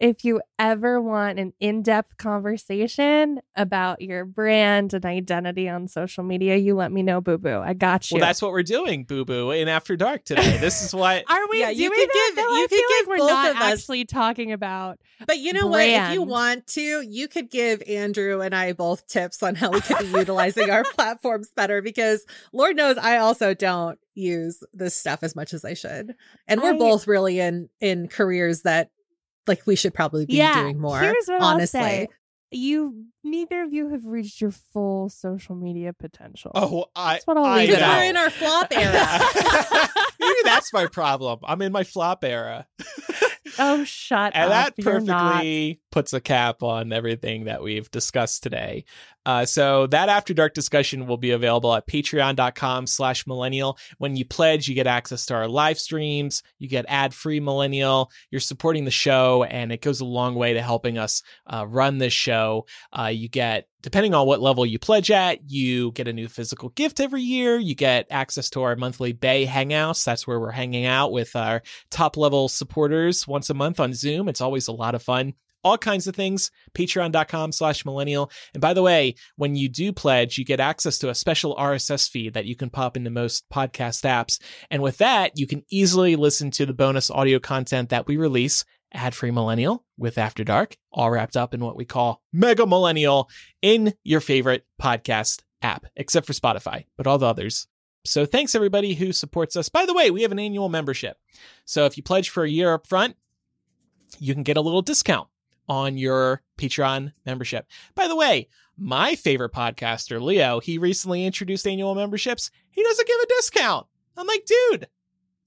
B: Andrew, if you ever want an in depth conversation about your brand and identity on social media, you let me know, boo boo. I got you.
A: Well, that's what we're doing, Boo Boo, in After Dark today. This is what. [LAUGHS]
B: Are we
C: Yeah,
B: doing
C: you could
B: that?
C: give-
B: though?
C: you
B: I
C: could
B: feel
C: give
B: like we're not actually talking about.
C: But you know what? If you want to, you could give Andrew and I both tips on how we could be utilizing our [LAUGHS] platforms better because Lord knows I also don't use this stuff as much as I should. And we're
B: I-
C: both really in in careers that like we should probably be
B: yeah,
C: doing more.
B: Here's what
C: honestly.
B: I'll say. You neither of you have reached your full social media potential.
A: Oh, I.
B: That's what I'll
A: I
B: leave
C: Because
A: know.
C: we're in our flop [LAUGHS] era. [LAUGHS]
A: Maybe that's my problem. I'm in my flop era. [LAUGHS]
B: Oh, shut
A: and
B: up.
A: that
B: You're not.
A: perfectly puts a cap on everything that we've discussed today. Uh, so that after dark discussion will be available at patreon.com slash millennial. When you pledge, you get access to our live streams, you get ad-free millennial, you're supporting the show, and it goes a long way to helping us uh, run this show. Uh, you get depending on what level you pledge at, you get a new physical gift every year. You get access to our monthly Bay Hangouts. That's where we're hanging out with our top level supporters once a month on Zoom. It's always a lot of fun. All kinds of things. Patreon.com slash millennial. And by the way, when you do pledge, you get access to a special RSS feed that you can pop into most podcast apps. And with that, you can easily listen to the bonus audio content that we release ad free millennial with After Dark, all wrapped up in what we call Mega Millennial in your favorite podcast app, except for Spotify, but all the others. So thanks everybody who supports us. By the way, we have an annual membership. So if you pledge for a year up front, you can get a little discount on your Patreon membership. By the way, my favorite podcaster, Leo, he recently introduced annual memberships. He doesn't give a discount. I'm like, dude,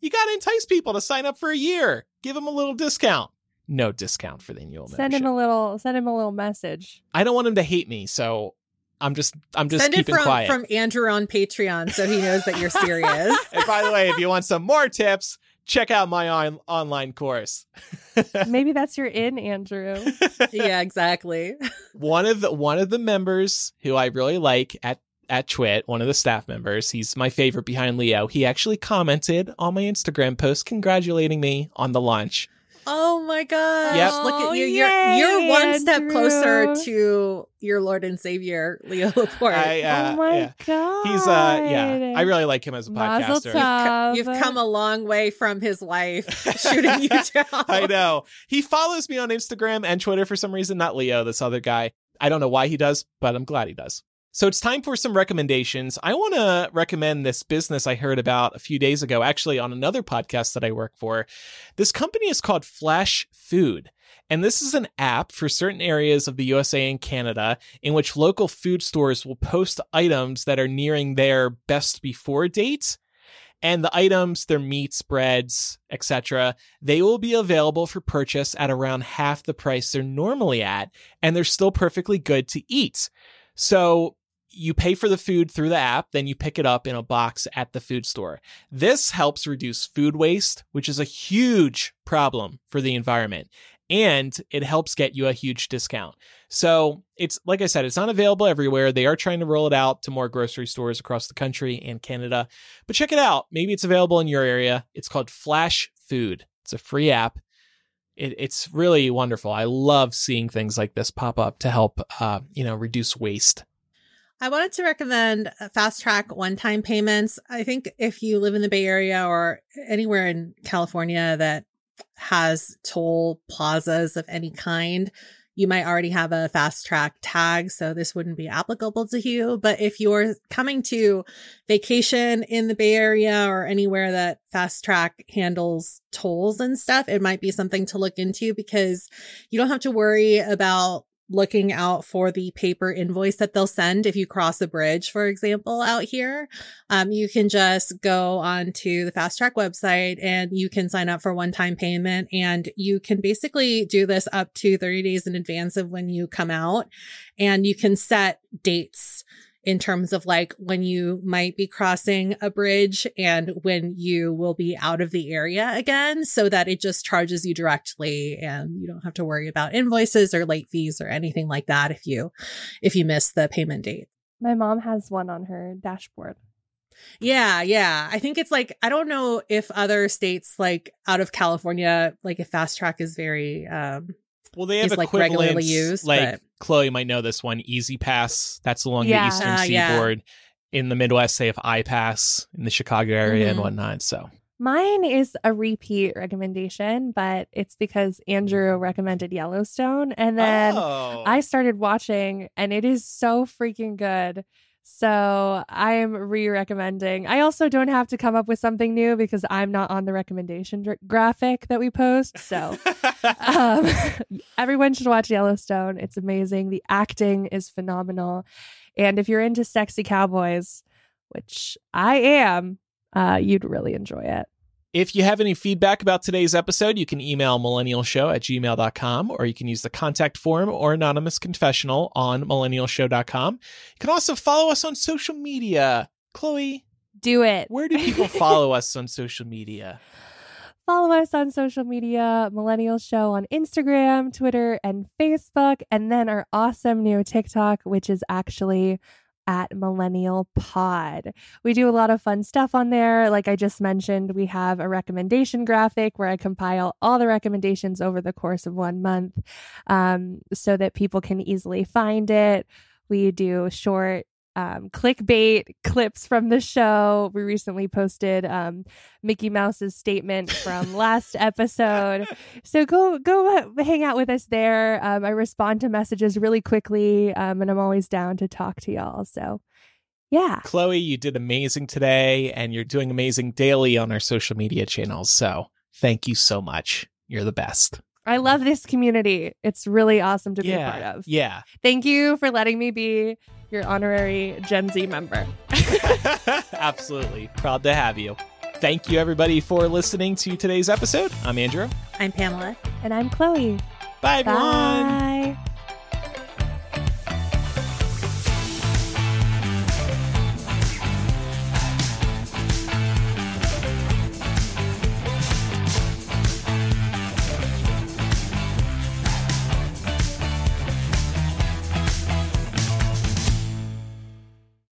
A: you got to entice people to sign up for a year. Give them a little discount. No discount for the annual
B: Send
A: membership.
B: him a little. Send him a little message.
A: I don't want him to hate me, so I'm just I'm just
C: Send it
A: keeping
C: from,
A: quiet.
C: from Andrew on Patreon so he knows that you're serious. [LAUGHS]
A: and by the way, if you want some more tips, check out my on- online course. [LAUGHS]
B: Maybe that's your in, Andrew. [LAUGHS]
C: yeah, exactly.
A: one of the one of the members who I really like at at TWiT, one of the staff members, he's my favorite behind Leo. He actually commented on my Instagram post congratulating me on the launch.
C: Oh my gosh.
A: Yep.
C: Look at
B: Oh,
C: you. You're
B: yay,
C: you're one step closer to your Lord and Savior, Leo [LAUGHS] Laporte.
A: I, uh,
B: oh my
A: yeah.
B: god.
A: He's uh yeah, I really like him as a
B: Mazel
A: podcaster.
B: tov.
C: You've come a long way from his wife [LAUGHS] shooting you [LAUGHS] down.
A: I know. He follows me on Instagram and Twitter for some reason, not Leo, this other guy. I don't know why he does, but I'm glad he does. So it's time for some recommendations. I want to recommend this business I heard about a few days ago, actually on another podcast that I work for. This company is called Flashfood. And this is an app for certain areas of the USA and Canada in which local food stores will post items that are nearing their best before date. And the items, their meats, breads, etc., they will be available for purchase at around half the price they're normally at, and they're still perfectly good to eat. So you pay for the food through the app, then you pick it up in a box at the food store. This helps reduce food waste, which is a huge problem for the environment. And it helps get you a huge discount. So it's like I said, it's not available everywhere. They are trying to roll it out to more grocery stores across the country and Canada. But check it out. Maybe it's available in your area. It's called Flash Food. It's a free app. It, it's really wonderful. I love seeing things like this pop up to help, uh, you know, reduce waste.
C: I wanted to recommend uh, FasTrak one time payments. I think if you live in the Bay Area or anywhere in California that has toll plazas of any kind, you might already have a FasTrak tag, so this wouldn't be applicable to you. But if you're coming to vacation in the Bay Area or anywhere that FasTrak handles tolls and stuff, it might be something to look into because you don't have to worry about looking out for the paper invoice that they'll send if you cross a bridge, for example, out here. Um, you can just go onto the FasTrak website and you can sign up for one time payment and you can basically do this up to 30 days in advance of when you come out and you can set dates in terms of like when you might be crossing a bridge and when you will be out of the area again so that it just charges you directly and you don't have to worry about invoices or late fees or anything like that if you if you miss the payment date.
B: My mom has one on her dashboard.
C: Yeah, yeah. I think it's like I don't know if other states like out of California like if FasTrak is very um
A: well, they have
C: is, like, regularly used,
A: Like
C: but-
A: Chloe might know this one, E-ZPass. That's along
B: Yeah.
A: the eastern
C: Ah, yeah.
A: seaboard. In the Midwest, they have Pass in the Chicago area and
C: Mhm.
A: whatnot. So
B: Mine is a repeat recommendation, but it's because Andrew recommended Yellowstone. And then
A: oh.
B: I started watching, and it is so freaking good. So I am re recommending. I also don't have to come up with something new because I'm not on the recommendation graphic that we post. So [LAUGHS] um, [LAUGHS] everyone should watch Yellowstone. It's amazing. The acting is phenomenal. And if you're into sexy cowboys, which I am, uh, you'd really enjoy it.
A: If you have any feedback about today's episode, you can email millennialshow at gmail.com or you can use the contact form or anonymous confessional on millennialshow.com. You can also follow us on social media. Chloe,
B: Do it.
A: where do people [LAUGHS] follow us on social media?
B: Follow us on social media, Millennial Show on Instagram, Twitter, and Facebook, and then our awesome new TikTok, which is actually at Millennial Pod. We do a lot of fun stuff on there. Like I just mentioned, we have a recommendation graphic where I compile all the recommendations over the course of one month um, so that people can easily find it. We do short um, clickbait clips from the show. We recently posted um, Mickey Mouse's statement from [LAUGHS] last episode. So go go hang out with us there. Um, I respond to messages really quickly, um, and I'm always down to talk to y'all. So yeah,
A: Chloe, you did amazing today and you're doing amazing daily on our social media channels. So thank you so much. You're the best.
B: I love this community. It's really awesome to be a part of.
A: Yeah.
B: Thank you for letting me be your honorary Gen Z member. [LAUGHS]
A: Absolutely. Proud to have you. Thank you, everybody, for listening to today's episode. I'm Andrew.
C: I'm Pamela.
B: And I'm Chloe.
A: Bye, everyone.
B: Bye.